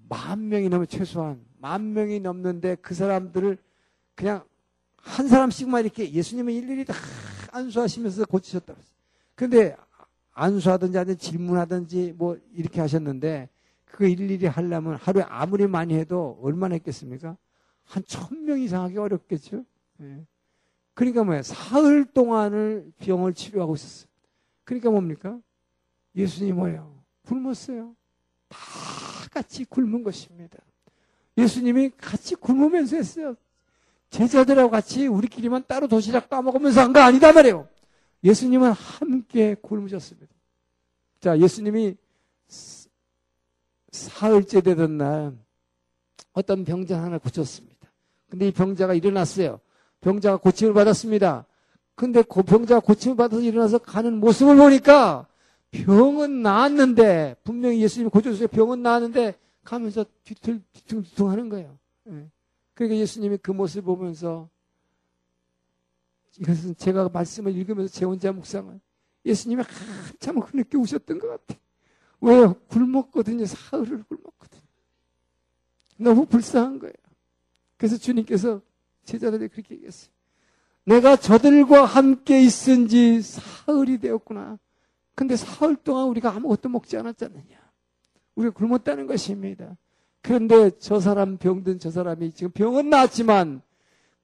뭐만 명이 넘으면 최소한 만 명이 넘는데 그 사람들을 그냥 한 사람씩만 이렇게 예수님은 일일이 다 안수하시면서 고치셨다고 했어요. 근데 안수하든지 하든 질문하든지 뭐 이렇게 하셨는데 그 일일이 하려면 하루에 아무리 많이 해도 얼마나 했겠습니까? 한 천 명 이상 하기 어렵겠죠? 예. 그러니까 뭐야? 사흘 동안을 병을 치료하고 있었어요. 그러니까 뭡니까? 예수님 뭐예요? 굶었어요. 다 같이 굶은 것입니다. 예수님이 같이 굶으면서 했어요. 제자들하고 같이 우리끼리만 따로 도시락 까먹으면서 한 거 아니다 말이에요. 예수님은 함께 굶으셨습니다. 자, 예수님이 사흘째 되던 날 어떤 병자 하나 고쳤습니다. 근데 이 병자가 일어났어요. 병자가 고침을 받았습니다. 근데 그 병자가 고침을 받아서 일어나서 가는 모습을 보니까 병은 나았는데 분명히 예수님이 고쳐주세요. 병은 나았는데 가면서 뒤틀 뒤퉁뒤퉁 하는 거예요. 예. 그러니까 예수님이 그 모습을 보면서 이것은 제가 말씀을 읽으면서 제 혼자 묵상은 예수님이 한참 그렇게 우셨던 것 같아요. 왜요? 굶었거든요. 사흘을 굶었거든요. 너무 불쌍한 거예요. 그래서 주님께서 제자들에게 그렇게 얘기했어요. 내가 저들과 함께 있은 지 사흘이 되었구나. 근데 사흘 동안 우리가 아무것도 먹지 않았잖느냐. 우리가 굶었다는 것입니다. 그런데 저 사람 병든 저 사람이 지금 병은 나았지만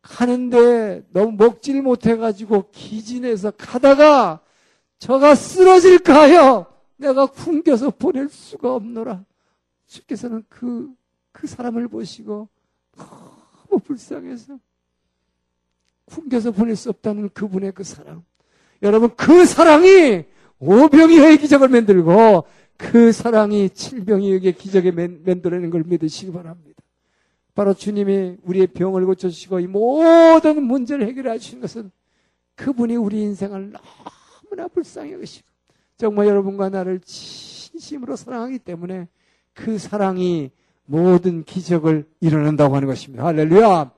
가는데 너무 먹질 못해가지고 기진해서 가다가 저가 쓰러질까 하여 내가 굶겨서 보낼 수가 없노라. 주께서는 그, 그 사람을 보시고 너무 불쌍해서 굶겨서 보낼 수 없다는 그분의 그 사랑. 여러분 그 사랑이 오병이어의 기적을 만들고 그 사랑이 칠병이에게 기적에 만들어내는 걸 믿으시기 바랍니다. 바로 주님이 우리의 병을 고쳐주시고 이 모든 문제를 주신 것은 그분이 우리 인생을 너무나 불쌍히 여기시고 정말 여러분과 나를 진심으로 사랑하기 때문에 그 사랑이 모든 기적을 일어난다고 하는 것입니다. 할렐루야!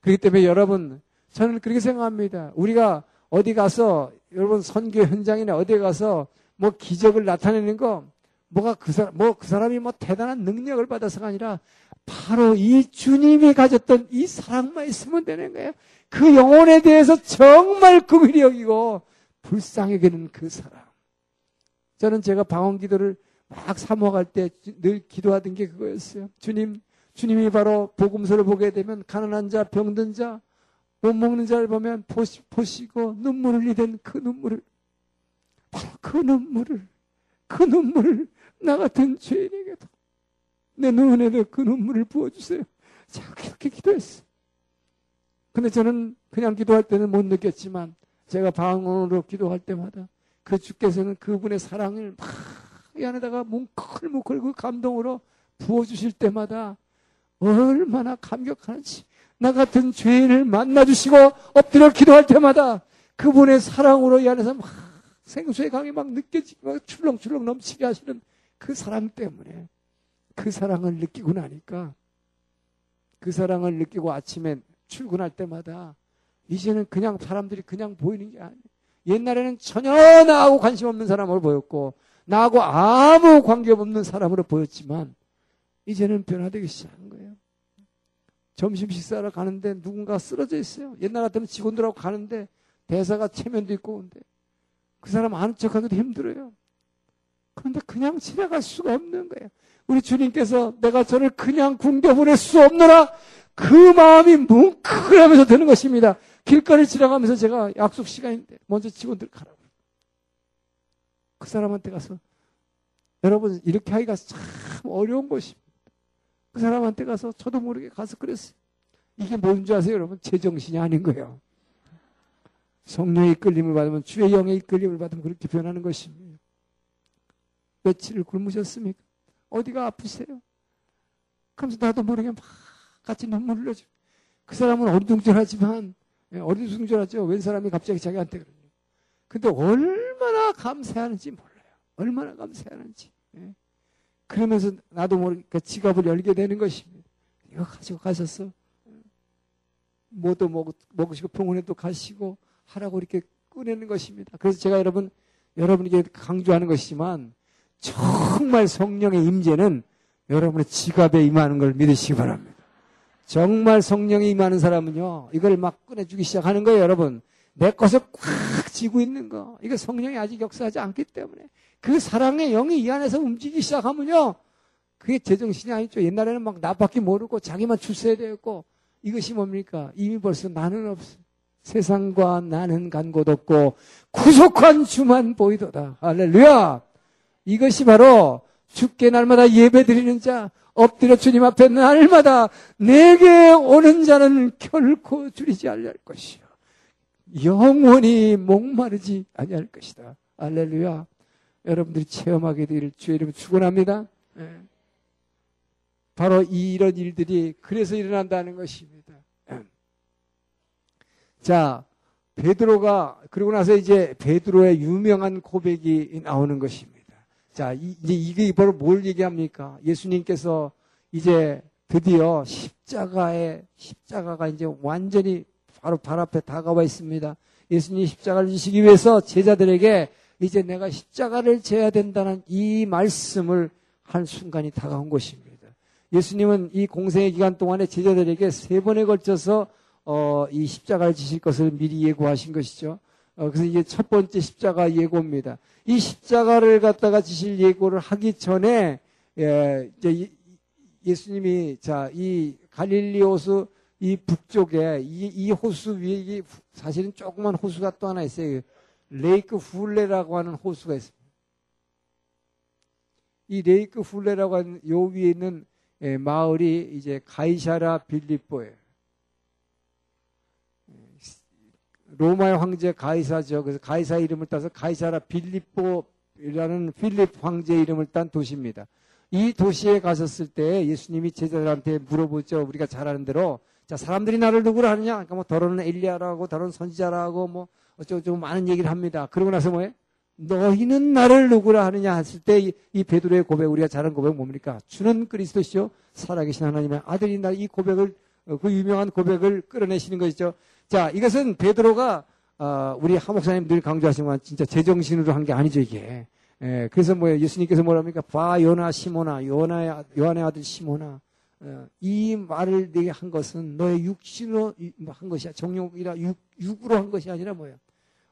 그렇기 때문에 여러분, 저는 그렇게 생각합니다. 우리가 어디 가서, 여러분 선교 현장이나 어디 가서 뭐 기적을 나타내는 거, 뭐가 그 사람, 뭐 그 사람이 뭐 대단한 능력을 받아서가 아니라 바로 이 주님이 가졌던 이 사랑만 있으면 되는 거예요. 그 영혼에 대해서 정말 긍휼히 여기고 불쌍히 여기는 그 사랑. 저는 제가 방언 기도를 막 사모할 때 늘 기도하던 게 그거였어요. 주님, 주님이 바로 복음서를 보게 되면 가난한 자, 병든 자, 못 먹는 자를 보면 보시, 보시고 눈물을 흘리던 그 눈물을 바로 그 눈물을 그 눈물을 나 같은 죄인에게도 내 눈에도 그 눈물을 부어주세요. 제가 그렇게 기도했어요. 근데 저는 그냥 기도할 때는 못 느꼈지만 제가 방언으로 기도할 때마다 그 주께서는 그분의 사랑을 막이 안에다가 뭉클뭉클 그 감동으로 부어주실 때마다 얼마나 감격하는지 나 같은 죄인을 만나주시고 엎드려 기도할 때마다 그분의 사랑으로 이 안에서 막 생수의 강이 막 느껴지고 막 출렁출렁 넘치게 하시는 그 사랑 때문에 그 사랑을 느끼고 나니까 그 사랑을 느끼고 아침에 출근할 때마다 이제는 그냥 사람들이 그냥 보이는 게 아니에요. 옛날에는 전혀 나하고 관심 없는 사람으로 보였고 나하고 아무 관계 없는 사람으로 보였지만 이제는 변화되기 시작한 거예요. 점심 식사하러 가는데 누군가 쓰러져 있어요. 옛날 같으면 직원들하고 가는데 대사가 체면도 있고 근데 그 사람 아는 척하기도 힘들어요. 그런데 그냥 지나갈 수가 없는 거예요. 우리 주님께서 내가 저를 그냥 굶겨 보낼 수 없느라 그 마음이 뭉클하면서 되는 것입니다. 길거리 지나가면서 제가 약속 시간인데 먼저 직원들 가라고. 그 사람한테 가서 여러분 이렇게 하기가 참 어려운 것입니다. 그 사람한테 가서 저도 모르게 가서 그랬어요. 이게 뭔지 아세요, 여러분? 제정신이 아닌 거예요. 성령의 이끌림을 받으면 주의 영의 이끌림을 받으면 그렇게 변하는 것입니다. 며칠을 굶으셨습니까? 어디가 아프세요? 그러면서 나도 모르게 막 같이 눈물 흘려줘. 그 사람은 어리둥절하지만 예, 어리둥절하죠. 웬 사람이 갑자기 자기한테 그러냐. 근데 얼마나 감사하는지 몰라요. 얼마나 감사하는지. 예. 그러면서 나도 모르게 그 지갑을 열게 되는 것입니다. 이거 가지고 가셨어. 뭐도 먹, 먹으시고 병원에도 가시고 하라고 이렇게 꺼내는 것입니다. 그래서 제가 여러분, 여러분에게 강조하는 것이지만 정말 성령의 임재는 여러분의 지갑에 임하는 걸 믿으시기 바랍니다. 정말 성령이 임하는 사람은요, 이걸 막 꺼내주기 시작하는 거예요, 여러분. 내 것을 꽉 쥐고 있는 거. 이거 성령이 아직 역사하지 않기 때문에. 그 사랑의 영이 이 안에서 움직이기 시작하면요, 그게 제정신이 아니죠. 옛날에는 막 나밖에 모르고 자기만 출세해야 되고 이것이 뭡니까? 이미 벌써 나는 없어. 세상과 나는 간 곳 없고 구속한 주만 보이도다. 할렐루야! 이것이 바로 죽게 날마다 예배 드리는 자, 엎드려 주님 앞에 날마다 내게 오는 자는 결코 줄이지 아니할 것이요. 영원히 목마르지 아니할 것이다. 알렐루야. 여러분들이 체험하게 될 주의 이름 축원합니다. 네. 바로 이런 일들이 그래서 일어난다는 것입니다. 예. 자, 베드로가 그러고 나서 이제 베드로의 유명한 고백이 나오는 것입니다. 자, 이 제 이게 바로 뭘 얘기합니까? 예수님께서 이제 드디어 십자가에, 십자가가 이제 완전히 바로 발 앞에 다가와 있습니다. 예수님이 십자가를 지시기 위해서 제자들에게 이제 내가 십자가를 져야 된다는 이 말씀을 한 순간이 다가온 것입니다. 예수님은 이 공생의 기간 동안에 제자들에게 세 번에 걸쳐서 어, 이 십자가를 지실 것을 미리 예고하신 것이죠. 어, 그래서 이게 첫 번째 십자가 예고입니다. 이 십자가를 갖다가 지실 예고를 하기 전에 예, 이제 예수님이 자 이 갈릴리 호수 이 북쪽에 이, 이 호수 위에 이 사실은 조그만 호수가 또 하나 있어요. 레이크 훌레라고 하는 호수가 있습니다. 이 레이크 훌레라고 하는 요 위에 있는 예, 마을이 이제 가이샤라 빌리뽀예요. 로마의 황제 가이사죠. 그래서 가이사 이름을 따서 가이사라 빌립보라는 필립 황제 이름을 딴 도시입니다. 이 도시에 가셨을 때 예수님이 제자들한테 물어보죠. 우리가 잘 아는 대로 자 사람들이 나를 누구라 하느냐? 그러니까 뭐 더러는 엘리야라고 더러는 선지자라고 뭐 어쩌고저쩌고 많은 얘기를 합니다. 그러고 나서 뭐예요? 너희는 나를 누구라 하느냐 했을 때이 베드로의 고백 우리가 잘하는 고백 뭡니까? 주는 그리스도시요 살아계신 하나님의 아들이 나 이 고백을 어, 그 유명한 고백을 끌어내시는 것이죠. 자 이것은 베드로가 어, 우리 하 목사님 늘 강조하시는 건 진짜 제정신으로 한 게 아니죠 이게. 예, 그래서 뭐예요? 예수님께서 뭐랍니까? 봐 요나 시모나 요나의 아- 요한의 아들 시모나 어, 이 말을 내게 한 것은 너의 육신으로 이- 뭐한 것이야 정욕이라 육, 육으로 한 것이 아니라 뭐예요?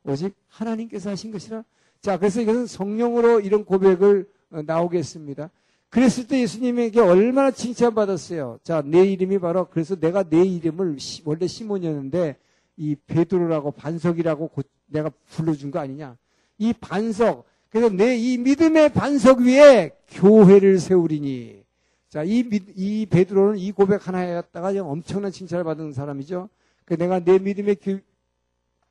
오직 하나님께서 하신 것이라. 자, 그래서 이것은 성령으로 이런 고백을 어, 나오게 했습니다. 그랬을 때 예수님에게 얼마나 칭찬받았어요. 자, 내 이름이 바로 그래서 내가 내 이름을 시- 원래 시몬이었는데 이 베드로라고 반석이라고 고- 내가 불러준 거 아니냐. 이 반석 그래서 내 이 믿음의 반석 위에 교회를 세우리니. 자, 이, 믿- 이 베드로는 이 고백 지금 엄청난 칭찬을 받은 사람이죠. 그 내가 내 믿음의 교,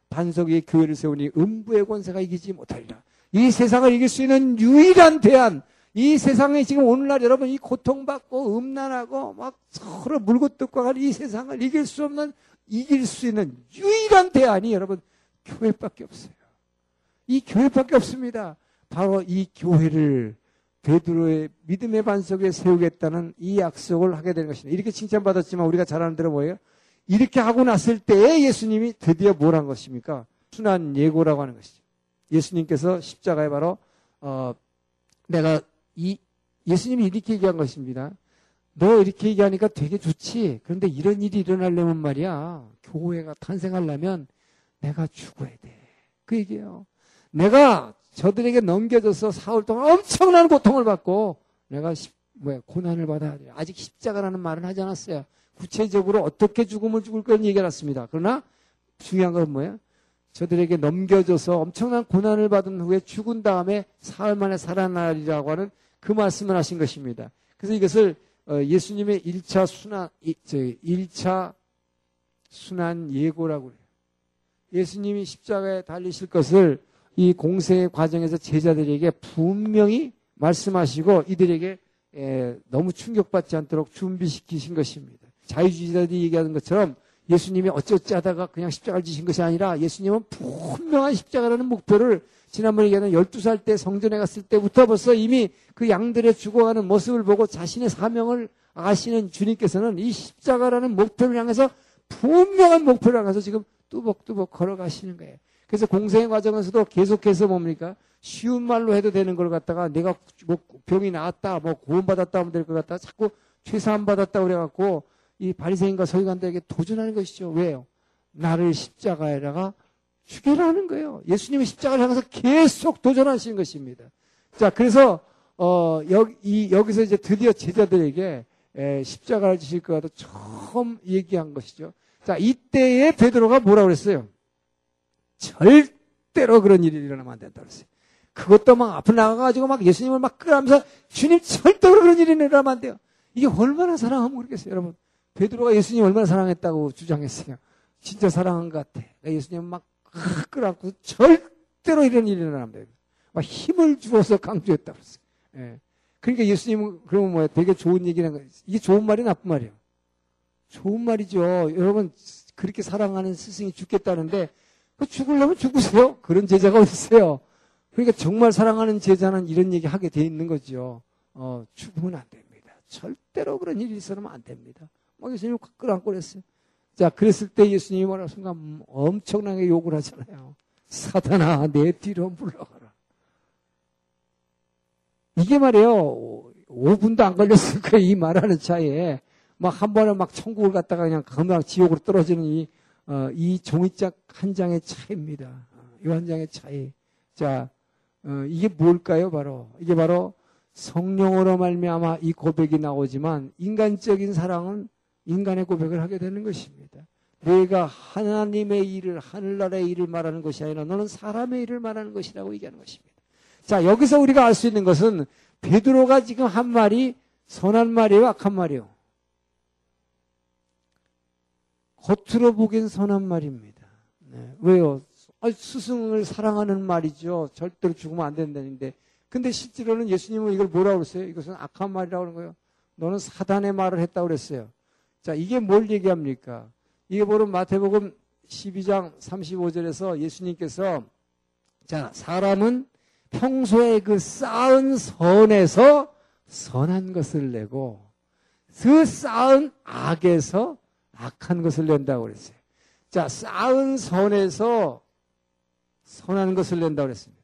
반석 위에 교회를 세우니 음부의 권세가 이기지 못하리라. 이 세상을 이길 수 있는 유일한 대안. 이 세상에 지금 오늘날 여러분 이 고통받고 음란하고 막 서로 물고 뜯고 가는 이 세상을 이길 수 없는 이길 수 있는 유일한 대안이 여러분 교회밖에 없어요. 이 교회밖에 없습니다. 바로 이 교회를 베드로의 믿음의 반석에 세우겠다는 이 약속을 하게 되는 것입니다. 이렇게 칭찬받았지만 우리가 잘 아는 대로 뭐예요? 이렇게 하고 났을 때에 예수님이 드디어 뭘 한 것입니까? 순한 예고라고 하는 것이죠. 예수님께서 십자가에 바로 어, 내가 이 예수님이 이렇게 얘기한 것입니다. 너 이렇게 얘기하니까 되게 좋지. 그런데 이런 일이 일어나려면 말이야. 교회가 탄생하려면 내가 죽어야 돼. 그 얘기예요. 내가 저들에게 넘겨져서 사흘 동안 엄청난 고통을 받고 내가 십, 뭐야 고난을 받아야 돼. 아직 십자가라는 말은 하지 않았어요. 구체적으로 어떻게 죽음을 죽을 건 얘기해놨습니다. 그러나 중요한 건 뭐예요? 저들에게 넘겨져서 엄청난 고난을 받은 후에 죽은 다음에 사흘 만에 살아나리라고 하는 그 말씀을 하신 것입니다. 그래서 이것을 어, 예수님의 1차 순환, 1차 순환 예고라고 해요. 예수님이 십자가에 달리실 것을 이 공생의 과정에서 제자들에게 분명히 말씀하시고 이들에게 에, 너무 충격받지 않도록 준비시키신 것입니다. 자유주의자들이 얘기하는 것처럼 예수님이 어쩌지 하다가 그냥 십자가를 지신 것이 아니라 예수님은 분명한 십자가라는 목표를 지난번에 얘기하는 12살 때 성전에 갔을 때부터 벌써 이미 그 양들의 죽어가는 모습을 보고 자신의 사명을 아시는 주님께서는 이 십자가라는 목표를 향해서 분명한 목표를 향해서 지금 뚜벅뚜벅 걸어가시는 거예요. 그래서 공생의 과정에서도 계속해서 뭡니까? 쉬운 말로 해도 되는 걸 갖다가 내가 뭐 병이 나았다, 뭐 구원받았다 하면 될 것 같다. 자꾸 최사함 받았다 그래갖고 이 바리새인과 서기관들에게 도전하는 것이죠. 왜요? 나를 십자가에다가 죽여라는 거예요. 예수님의 십자가를 향해서 계속 도전하시는 것입니다. 자, 그래서 어, 여기, 이, 여기서 이제 드디어 제자들에게 에, 십자가를 지실 것 같아 처음 얘기한 것이죠. 자, 이때에 베드로가 뭐라고 그랬어요? 절대로 그런 일이 일어나면 안 된다 그랬어요. 그것도 막 앞으로 나가가지고 막 예수님을 막 끌어가면서 주님 절대로 그런 일이 일어나면 안 돼요. 이게 얼마나 사랑하면 모르겠어요, 여러분. 베드로가 예수님 얼마나 사랑했다고 주장했어요. 진짜 사랑한 것 같아. 예수님 막 끌어안고 절대로 이런 일이 일어나면 돼요. 막 힘을 주어서 강조했다 그랬어요. 예. 그러니까 예수님은 그러면 뭐야? 되게 좋은 얘기는 거예요. 이게 좋은 말이 나쁜 말이에요. 좋은 말이죠. 여러분 그렇게 사랑하는 스승이 죽겠다는데 그 죽으려면 죽으세요. 그런 제자가 어디 있어요? 그러니까 정말 사랑하는 제자는 이런 얘기 하게 돼 있는 거죠. 어, 죽으면 안 됩니다. 절대로 그런 일이 있어서는 안 됩니다. 막 예수님 끌어안고 그랬어요. 자, 그랬을 때 예수님이 말하는 순간 엄청나게 욕을 하잖아요. 사단아, 내 뒤로 물러가라. 이게 말이에요. 5분도 안 걸렸을 거예요. 이 말하는 차에. 막 한 번에 막 천국을 갔다가 그냥 금방 지옥으로 떨어지는 이, 어, 이 종이짝 한 장의 차이입니다. 이 한 장의 차이. 자, 어, 이게 뭘까요? 바로. 이게 바로 성령으로 말미암아 이 고백이 나오지만 인간적인 사랑은 인간의 고백을 하게 되는 것입니다. 내가 하나님의 일을 하늘나라의 일을 말하는 것이 아니라 너는 사람의 일을 말하는 것이라고 얘기하는 것입니다. 자 여기서 우리가 알 수 있는 것은 베드로가 지금 한 말이 선한 말이에요, 악한 말이에요. 겉으로 보기엔 선한 말입니다. 네. 왜요? 아, 스승을 사랑하는 말이죠. 절대로 죽으면 안 된다는데. 근데 실제로는 예수님은 이걸 뭐라고 그랬어요? 이것은 악한 말이라고 하는 거예요. 너는 사단의 말을 했다고 그랬어요. 자, 이게 뭘 얘기합니까? 이게 바로 마태복음 12장 35절에서 예수님께서 자, 사람은 평소에 그 쌓은 선에서 선한 것을 내고 그 쌓은 악에서 악한 것을 낸다고 그랬어요. 자, 쌓은 선에서 선한 것을 낸다고 그랬습니다.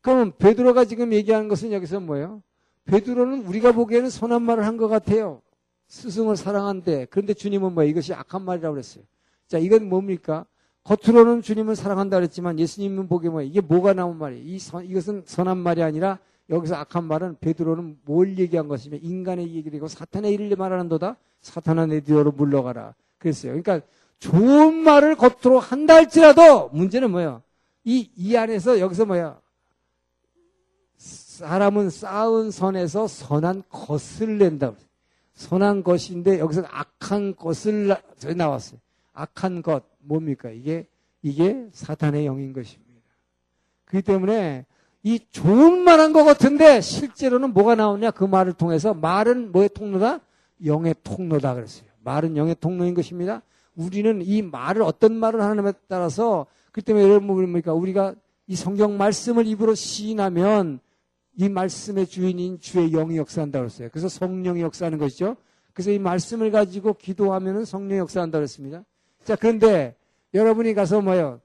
그럼 베드로가 지금 얘기하는 것은 여기서 뭐예요? 베드로는 우리가 보기에는 선한 말을 한 것 같아요. 스승을 사랑한데 그런데 주님은 뭐 이것이 악한 말이라고 그랬어요. 자, 이건 뭡니까? 겉으로는 주님을 사랑한다 그랬지만 예수님은 보기에 뭐 이게 뭐가 나온 말이에요? 이 선, 이것은 선한 말이 아니라 여기서 악한 말은 베드로는 뭘 얘기한 것이며 인간의 얘기를 하고 사탄의 일을 말하는도다 사탄아 내 뒤로 물러가라 그랬어요. 그러니까 좋은 말을 겉으로 한다 할지라도 문제는 뭐예요? 이, 이 안에서 여기서 뭐야? 사람은 쌓은 선에서 선한 것을 낸다. 선한 것인데 여기서 악한 것을 나왔어요. 악한 것 뭡니까? 이게 이게 사탄의 영인 것입니다. 그렇기 때문에 이 좋은 말한 것 같은데 실제로는 뭐가 나오냐 그 말을 통해서 말은 뭐의 통로다? 영의 통로다 그랬어요. 말은 영의 통로인 것입니다. 우리는 이 말을 어떤 말을 하느냐에 따라서 그 때문에 여러분 뭡니까? 우리가 이 성경 말씀을 입으로 시인하면 이 말씀의 주인인 주의 영이 역사한다고 그랬어요. 그래서 성령이 역사하는 것이죠. 그래서 이 말씀을 가지고 기도하면 성령이 역사한다고 그랬습니다. 자, 그런데 여러분이 가서 뭐요?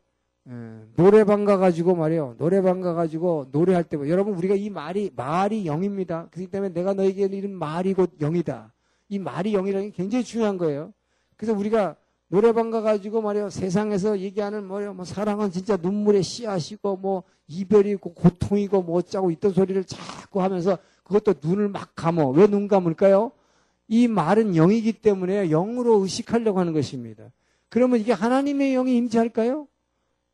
예, 노래방 가가지고 말이요. 노래방 가가지고 노래할 때, 뭐, 여러분 우리가 이 말이, 말이 영입니다. 그렇기 때문에 내가 너에게 이런 말이 곧 영이다. 이 말이 영이라는 게 굉장히 중요한 거예요. 그래서 우리가 노래방 가가지고 말이요. 세상에서 얘기하는 뭐요. 뭐 사랑은 진짜 눈물의 씨앗이고 뭐 이별이고 고통이고 뭐 어쩌고 있던 소리를 자꾸 하면서 그것도 눈을 막 감어. 왜 눈 감을까요? 이 말은 영이기 때문에 영으로 의식하려고 하는 것입니다. 그러면 이게 하나님의 영이 임재할까요?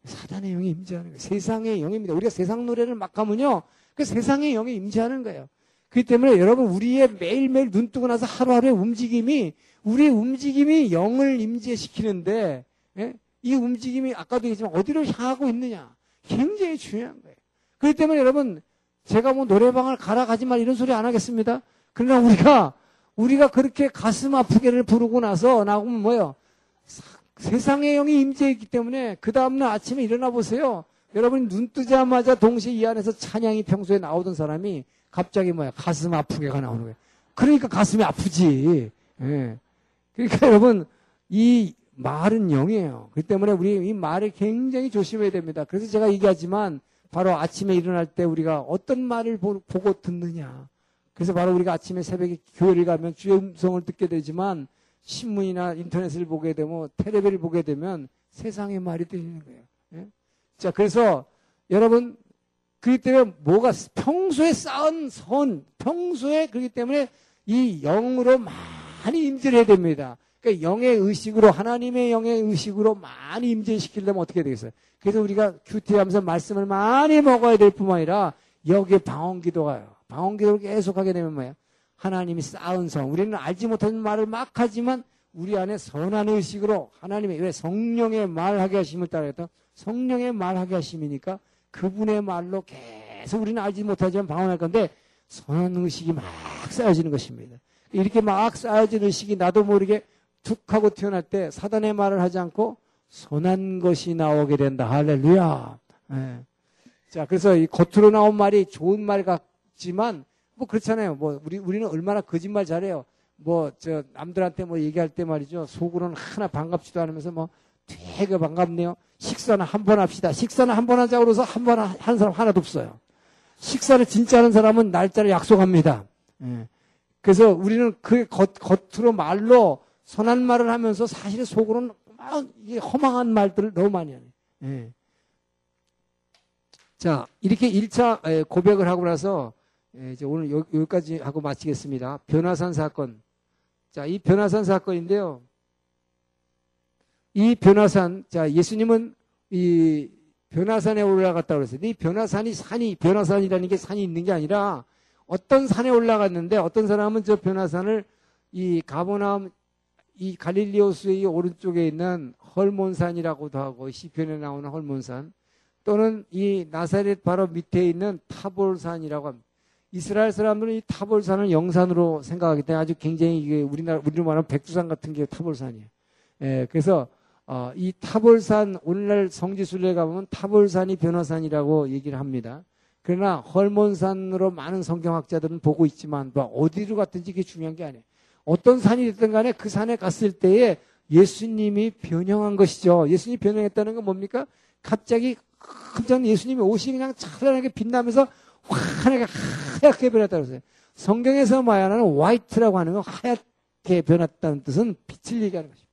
사단의 영이 임재하는 거예요. 세상의 영입니다. 우리가 세상 노래를 막 하면요. 그 세상의 영이 임재하는 거예요. 그렇기 때문에 여러분 우리의 매일매일 눈 뜨고 나서 하루하루의 움직임이 우리의 움직임이 영을 임재시키는데 예? 이 움직임이 아까도 얘기했지만 어디로 향하고 있느냐 굉장히 중요한 거예요. 그렇기 때문에 여러분 제가 뭐 노래방을 가라 가지 말 이런 소리 안 하겠습니다. 그러나 우리가 우리가 그렇게 가슴 아프게를 부르고 나서 나오면 뭐예요? 세상의 영이 임재했기 때문에 그 다음날 아침에 일어나 보세요. 여러분 눈 뜨자마자 동시에 이 안에서 찬양이 평소에 나오던 사람이 갑자기 뭐야 가슴 아프게가 나오는 거예요. 그러니까 가슴이 아프지. 예. 그러니까 여러분 이 말은 영이에요. 그 때문에 우리 이 말을 굉장히 조심해야 됩니다. 그래서 제가 얘기하지만 바로 아침에 일어날 때 우리가 어떤 말을 보 고 듣느냐. 그래서 바로 우리가 아침에 새벽에 교회를 가면 주의 음성을 듣게 되지만 신문이나 인터넷을 보게 되면 테레비를 보게 되면 세상의 말이 들리는 거예요. 예? 자, 그래서 여러분 그렇기 때문에 뭐가 평소에 쌓은 선, 평소에 그렇기 때문에 이 영으로 많이 임재를 해야 됩니다. 그러니까 영의 의식으로 하나님의 영의 의식으로 많이 임재시키려면 어떻게 되겠어요? 그래서 우리가 큐티하면서 말씀을 많이 먹어야 될 뿐만 아니라 여기에 방언기도가요. 방언기도를 계속하게 되면 뭐예요? 하나님이 쌓은 성. 우리는 알지 못하는 말을 막 하지만 우리 안에 선한 의식으로 하나님의 왜 성령의 말하게 하심을 따라했다. 성령의 말하게 하심이니까 그분의 말로 계속 우리는 알지 못하지만 방언할 건데 선한 의식이 막 쌓여지는 것입니다. 이렇게 막 쌓여진 의식이 나도 모르게 툭 하고 튀어날 때 사단의 말을 하지 않고 선한 것이 나오게 된다. 할렐루야. 네. 자, 그래서 이 겉으로 나온 말이 좋은 말 같지만 뭐 그렇잖아요. 뭐 우리 우리는 얼마나 거짓말 잘해요. 뭐 저 남들한테 뭐 얘기할 때 말이죠. 속으로는 하나 반갑지도 않으면서 뭐 되게 반갑네요. 식사는 한 번 합시다. 식사는 한 번 하자고 그래서 한 번 한 사람 하나도 없어요. 식사를 진짜 하는 사람은 날짜를 약속합니다. 예. 그래서 우리는 그 겉, 겉으로 말로 선한 말을 하면서 사실 속으로는 막 허망한 말들을 너무 많이 하네. 예. 자, 이렇게 1차 고백을 하고 나서 예, 이제 오늘 여 기까지 하고 마치겠습니다. 변화산 사건. 자, 이 변화산 사건인데요. 이 변화산, 자, 예수님은 이 변화산에 올라갔다고 그랬어요. 이 변화산이 산이, 변화산이라는 게 산이 있는 게 아니라 어떤 산에 올라갔는데 어떤 사람은 저 변화산을 이 가보나움 이 갈릴리오스의 오른쪽에 있는 헐몬산이라고도 하고 시편에 나오는 헐몬산 또는 이 나사렛 바로 밑에 있는 타볼산이라고 합니다. 이스라엘 사람들은 이 타볼산을 영산으로 생각하기 때문에 아주 굉장히 이게 우리나라 우리로 말하면 백두산 같은 게 타볼산이에요. 예, 그래서 어, 이 타볼산 오늘날 성지순례 가보면 타볼산이 변화산이라고 얘기를 합니다. 그러나 헐몬산으로 많은 성경학자들은 보고 있지만 뭐 어디로 갔든지 그게 중요한 게 아니에요. 어떤 산이 됐든 간에 그 산에 갔을 때에 예수님이 변형한 것이죠. 예수님이 변형했다는 건 뭡니까? 갑자기 깜짝 예수님이 옷이 그냥 찬란하게 빛나면서 환하게 하얗게 변했다고 했어요. 성경에서 말하는 화이트라고 하는 건 하얗게 변했다는 뜻은 빛을 얘기하는 것이죠.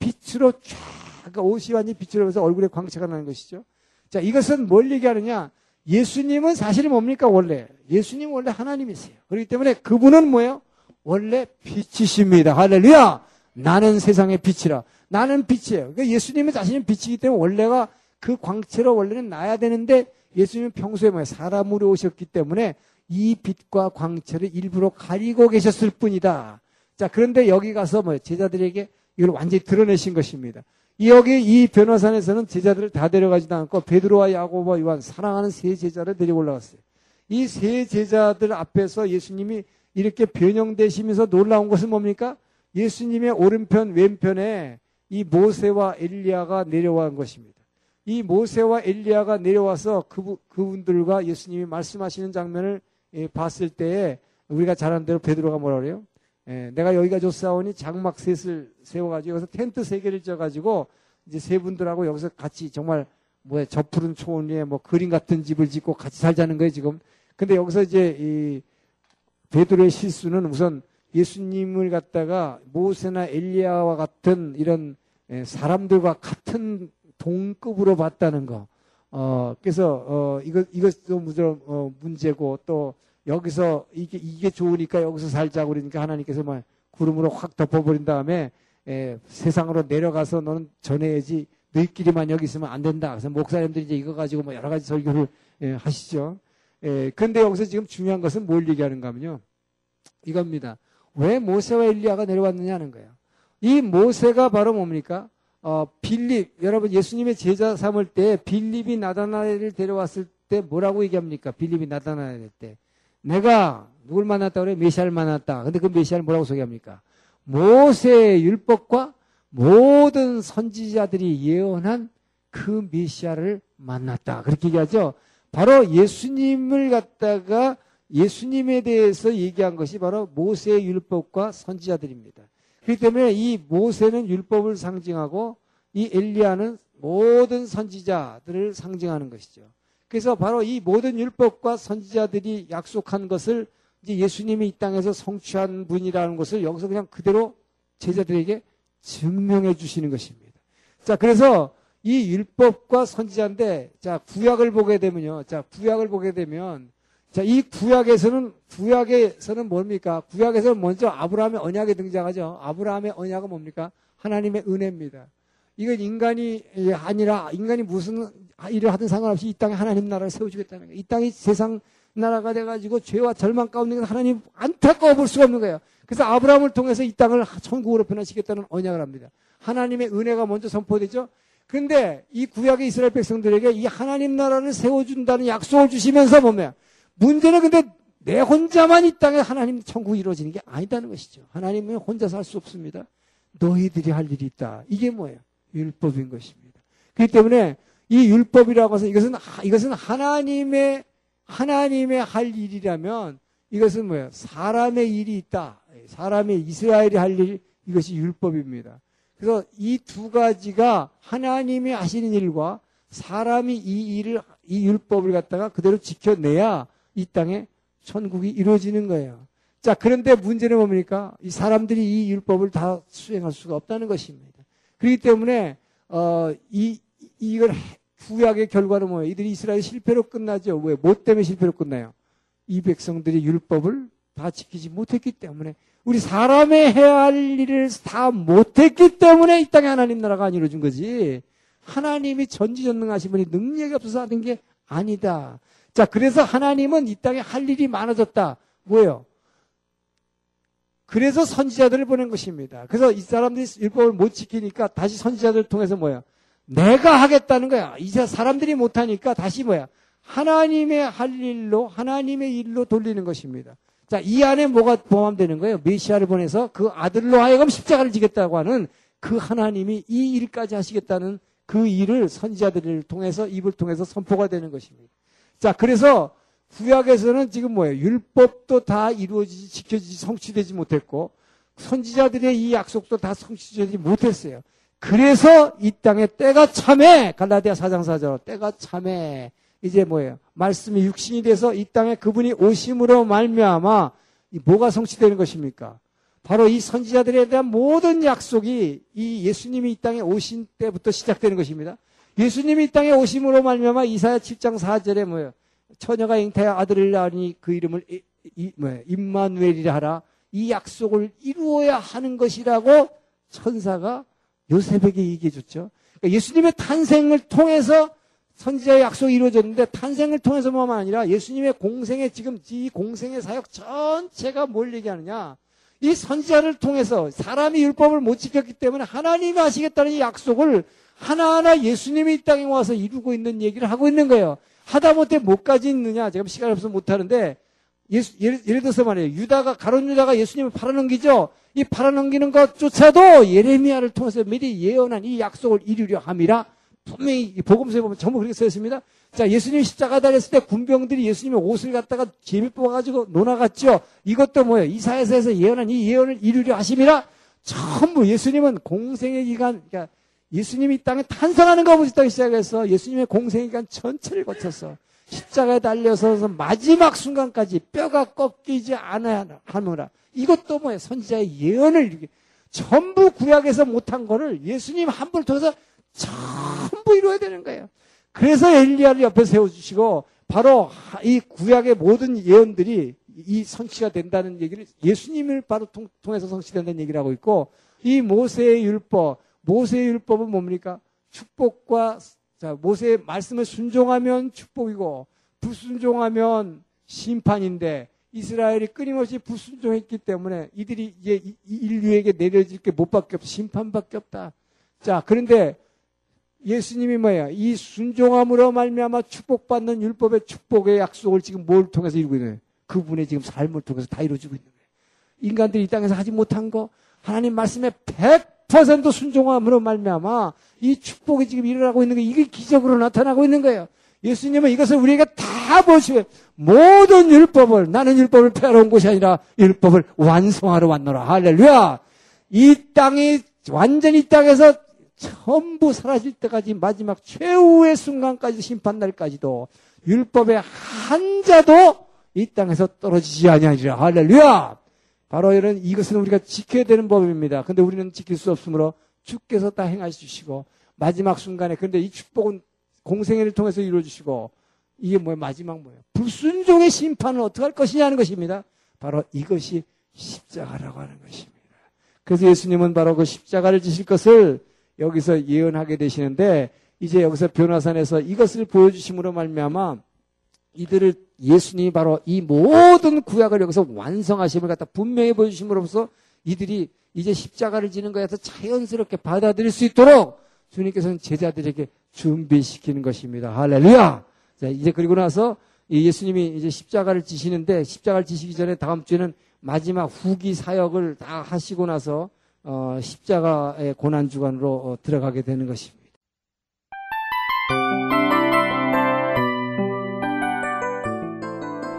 빛으로 쫙, 그러니까 옷이 완전히 빛으로 해서 얼굴에 광채가 나는 것이죠. 자, 이것은 뭘 얘기하느냐? 예수님은 사실은 뭡니까, 원래? 예수님은 원래 하나님이세요. 그렇기 때문에 그분은 뭐예요? 원래 빛이십니다. 할렐루야! 나는 세상의 빛이라. 나는 빛이에요. 그러니까 예수님은 자신은 빛이기 때문에 원래가 그 광채로 원래는 나야 되는데 예수님은 평소에 뭐예요? 사람으로 오셨기 때문에 이 빛과 광채를 일부러 가리고 계셨을 뿐이다. 자, 그런데 여기 가서 뭐 제자들에게 이걸 완전히 드러내신 것입니다. 여기 이 변호산에서는 제자들을 다 데려가지도 않고 베드로와 야고보와 요한 사랑하는 세 제자를 데리고 올라갔어요. 이 세 제자들 앞에서 예수님이 이렇게 변형되시면서 놀라운 것은 뭡니까? 예수님의 오른편 왼편에 이 모세와 엘리야가 내려온 것입니다. 이 모세와 엘리야가 내려와서 그, 그분들과 예수님이 말씀하시는 장면을 예, 봤을 때에 우리가 잘한 대로 베드로가 뭐라 그래요? 예, 내가 여기가 좋사오니 장막 셋을 세워가지고 여기서 텐트 세 개를 쪄가지고 이제 세 분들하고 여기서 같이 정말 뭐야 저 푸른 초원 위에 뭐 그림 같은 집을 짓고 같이 살자는 거예요 지금. 근데 여기서 이제 이 베드로의 실수는 우선 예수님을 갖다가 모세나 엘리야와 같은 이런 예, 사람들과 같은 동급으로 봤다는 거. 어, 그래서, 어, 이거, 이것도 어, 문제고 또 여기서 이게, 이게 좋으니까 여기서 살자고 그러니까 하나님께서 막 구름으로 확 덮어버린 다음에 에, 세상으로 내려가서 너는 전해야지 너희끼리만 여기 있으면 안 된다. 그래서 목사님들이 이제 이거 가지고 뭐 여러 가지 설교를 에, 하시죠. 에, 그런데 여기서 지금 중요한 것은 뭘 얘기하는가 하면요. 이겁니다. 왜 모세와 엘리야가 내려왔느냐는 거예요. 이 모세가 바로 뭡니까? 어, 빌립, 여러분 예수님의 제자 삼을 때 빌립이 나다나엘을 데려왔을 때 뭐라고 얘기합니까? 빌립이 나다나엘 때. 내가 누굴 만났다 그래? 메시아를 만났다. 근데 그 메시아를 뭐라고 소개합니까? 모세의 율법과 모든 선지자들이 예언한 그 메시아를 만났다. 그렇게 얘기하죠. 바로 예수님을 갖다가 예수님에 대해서 얘기한 것이 바로 모세의 율법과 선지자들입니다. 그렇기 때문에 이 모세는 율법을 상징하고 이 엘리야는 모든 선지자들을 상징하는 것이죠. 그래서 바로 이 모든 율법과 선지자들이 약속한 것을 이제 예수님이 이 땅에서 성취한 분이라는 것을 여기서 그냥 그대로 제자들에게 증명해 주시는 것입니다. 자, 그래서 이 율법과 선지자인데, 자, 구약을 보게 되면요. 자, 구약을 보게 되면, 자, 이 구약에서는, 구약에서는 뭡니까? 구약에서는 먼저 아브라함의 언약이 등장하죠. 아브라함의 언약은 뭡니까? 하나님의 은혜입니다. 이건 인간이 아니라, 인간이 무슨 일을 하든 상관없이 이 땅에 하나님 나라를 세워주겠다는 거예요. 이 땅이 세상 나라가 돼가지고 죄와 절망 가운데 하나님 안타까워 볼 수가 없는 거예요. 그래서 아브라함을 통해서 이 땅을 천국으로 변화시켰다는 언약을 합니다. 하나님의 은혜가 먼저 선포되죠. 근데 이 구약의 이스라엘 백성들에게 이 하나님 나라를 세워준다는 약속을 주시면서 보면 문제는 근데 내 혼자만 이 땅에 하나님 천국이 이루어지는 게 아니다는 것이죠. 하나님은 혼자 살 수 없습니다. 너희들이 할 일이 있다. 이게 뭐예요? 율법인 것입니다. 그렇기 때문에 이 율법이라고 해서 이것은 이것은 하나님의 하나님의 할 일이라면 이것은 뭐예요? 사람의 일이 있다. 사람의 이스라엘이 할 일, 이것이 율법입니다. 그래서 이 두 가지가 하나님이 하시는 일과 사람이 이 일을, 이 율법을 갖다가 그대로 지켜내야 이 땅에 천국이 이루어지는 거예요. 자, 그런데 문제는 뭡니까? 이 사람들이 이 율법을 다 수행할 수가 없다는 것입니다. 그렇기 때문에, 어, 이, 이걸 구약의 결과는 뭐예요? 이들이 이스라엘 실패로 끝나죠. 왜? 뭐 때문에 실패로 끝나요? 이 백성들이 율법을 다 지키지 못했기 때문에 우리 사람의 해야 할 일을 다 못했기 때문에 이 땅에 하나님 나라가 안 이루어진 거지. 하나님이 전지전능하신 분이 능력이 없어서 하는 게 아니다. 자, 그래서 하나님은 이 땅에 할 일이 많아졌다. 뭐예요? 그래서 선지자들을 보낸 것입니다. 그래서 이 사람들이 율법을 못 지키니까 다시 선지자들을 통해서 뭐야? 내가 하겠다는 거야. 이제 사람들이 못하니까 다시 뭐야? 하나님의 할 일로, 하나님의 일로 돌리는 것입니다. 자, 이 안에 뭐가 포함되는 거예요? 메시아를 보내서 그 아들로 하여금 십자가를 지겠다고 하는 그 하나님이 이 일까지 하시겠다는 그 일을 선지자들을 통해서 입을 통해서 선포가 되는 것입니다. 자, 그래서 구약에서는 지금 뭐예요? 율법도 다 이루어지지 지켜지지 성취되지 못했고 선지자들의 이 약속도 다 성취되지 못했어요. 그래서 이 땅에 때가 참해 갈라디아 사장 사절 때가 참해 이제 뭐예요? 말씀이 육신이 돼서 이 땅에 그분이 오심으로 말미암아 뭐가 성취되는 것입니까? 바로 이 선지자들에 대한 모든 약속이 이 예수님이 이 땅에 오신 때부터 시작되는 것입니다. 예수님이 이 땅에 오심으로 말미암아 이사야 7장 4절에 뭐예요? 처녀가 잉태하 아들을 낳으니 그 이름을? 임마누엘이라 하라. 이 약속을 이루어야 하는 것이라고 천사가 요셉에게 얘기해 줬죠. 그러니까 예수님의 탄생을 통해서 선지자의 약속이 이루어졌는데 탄생을 통해서만 아니라 예수님의 공생의 지금 이 공생의 사역 전체가 뭘 얘기하느냐? 이 선지자를 통해서 사람이 율법을 못 지켰기 때문에 하나님이 하시겠다는 이 약속을 하나하나 예수님이 이 땅에 와서 이루고 있는 얘기를 하고 있는 거예요. 하다못해 뭐까지 있느냐? 제가 시간이 없어서 못 하는데 예수, 예를, 예를 들어서 말이에요. 유다가 가론 유다가 예수님을 팔아넘기죠. 이 팔아넘기는 것조차도 예레미야를 통해서 미리 예언한 이 약속을 이루려 함이라 분명히 복음서에 보면 전부 그렇게 써 있습니다. 자, 예수님 십자가 달렸을 때 군병들이 예수님의 옷을 갖다가 재미 뽑아가지고 논아갔죠. 이것도 뭐예요? 이사야서에서 예언한 이 예언을 이루려 하심이라 전부 예수님은 공생의 기간, 그러니까 예수님이 이 땅에 탄생하는 것부터 시작해서 예수님의 공생의 기간 전체를 거쳤어. 십자가에 달려서 마지막 순간까지 뼈가 꺾이지 하노라. 이것도 뭐예요? 선지자의 예언을 전부 구약에서 못한 거를 예수님 한 분을 통해서 전부 이루어야 되는 거예요. 그래서 엘리야를 옆에 세워주시고 바로 이 구약의 모든 예언들이 이 성취가 된다는 얘기를 예수님을 바로 통, 해서 성취된다는 얘기를 하고 있고 이 모세의 율법, 모세의 율법은 뭡니까? 축복과 자, 모세의 말씀을 순종하면 축복이고 불순종하면 심판인데 이스라엘이 끊임없이 불순종했기 때문에 이들이 이제 인류에게 내려질 게 못밖에 없, 심판밖에 없다. 자, 그런데 예수님이 뭐야? 이 순종함으로 말미암아 축복받는 율법의 축복의 약속을 지금 뭘 통해서 이루고 있는 거예요? 그분의 지금 삶을 통해서 다 이루어지고 있는 거예요. 인간들이 이 땅에서 하지 못한 거 하나님 말씀에 100% 순종함으로 말미암아 이 축복이 지금 일어나고 있는 게 이게 기적으로 나타나고 있는 거예요. 예수님은 이것을 우리에게 다 보시고 모든 율법을 나는 율법을 폐하러 온 것이 아니라 율법을 완성하러 왔노라. 할렐루야. 이 땅이 완전히 이 땅에서 전부 사라질 때까지 마지막 최후의 순간까지 심판 날까지도 율법의 한 자도 이 땅에서 떨어지지 아니하리라. 할렐루야! 바로 이런 이것은 우리가 지켜야 되는 법입니다. 근데 우리는 지킬 수 없으므로 주께서 다 행하여 주시고 마지막 순간에 근데 이 축복은 공생애를 통해서 이루어 주시고 이게 뭐예요? 마지막 뭐예요? 불순종의 심판을 어떻게 할 것이냐는 것입니다. 바로 이것이 십자가라고 하는 것입니다. 그래서 예수님은 바로 그 십자가를 지실 것을 여기서 예언하게 되시는데 이제 여기서 변화산에서 이것을 보여주심으로 말미암아 이들을 예수님이 바로 이 모든 구약을 여기서 완성하심을 갖다 분명히 보여주심으로써 이들이 이제 십자가를 지는 거에서 자연스럽게 받아들일 수 있도록 주님께서는 제자들에게 준비시키는 것입니다. 할렐루야! 자, 이제 그리고 나서 예수님이 이제 십자가를 지시는데 십자가를 지시기 전에 다음 주에는 마지막 후기 사역을 다 하시고 나서 어, 십자가의 고난 주간으로 어, 들어가게 되는 것입니다.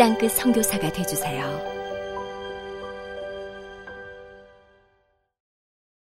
땅끝 성교사가 그 되주세요.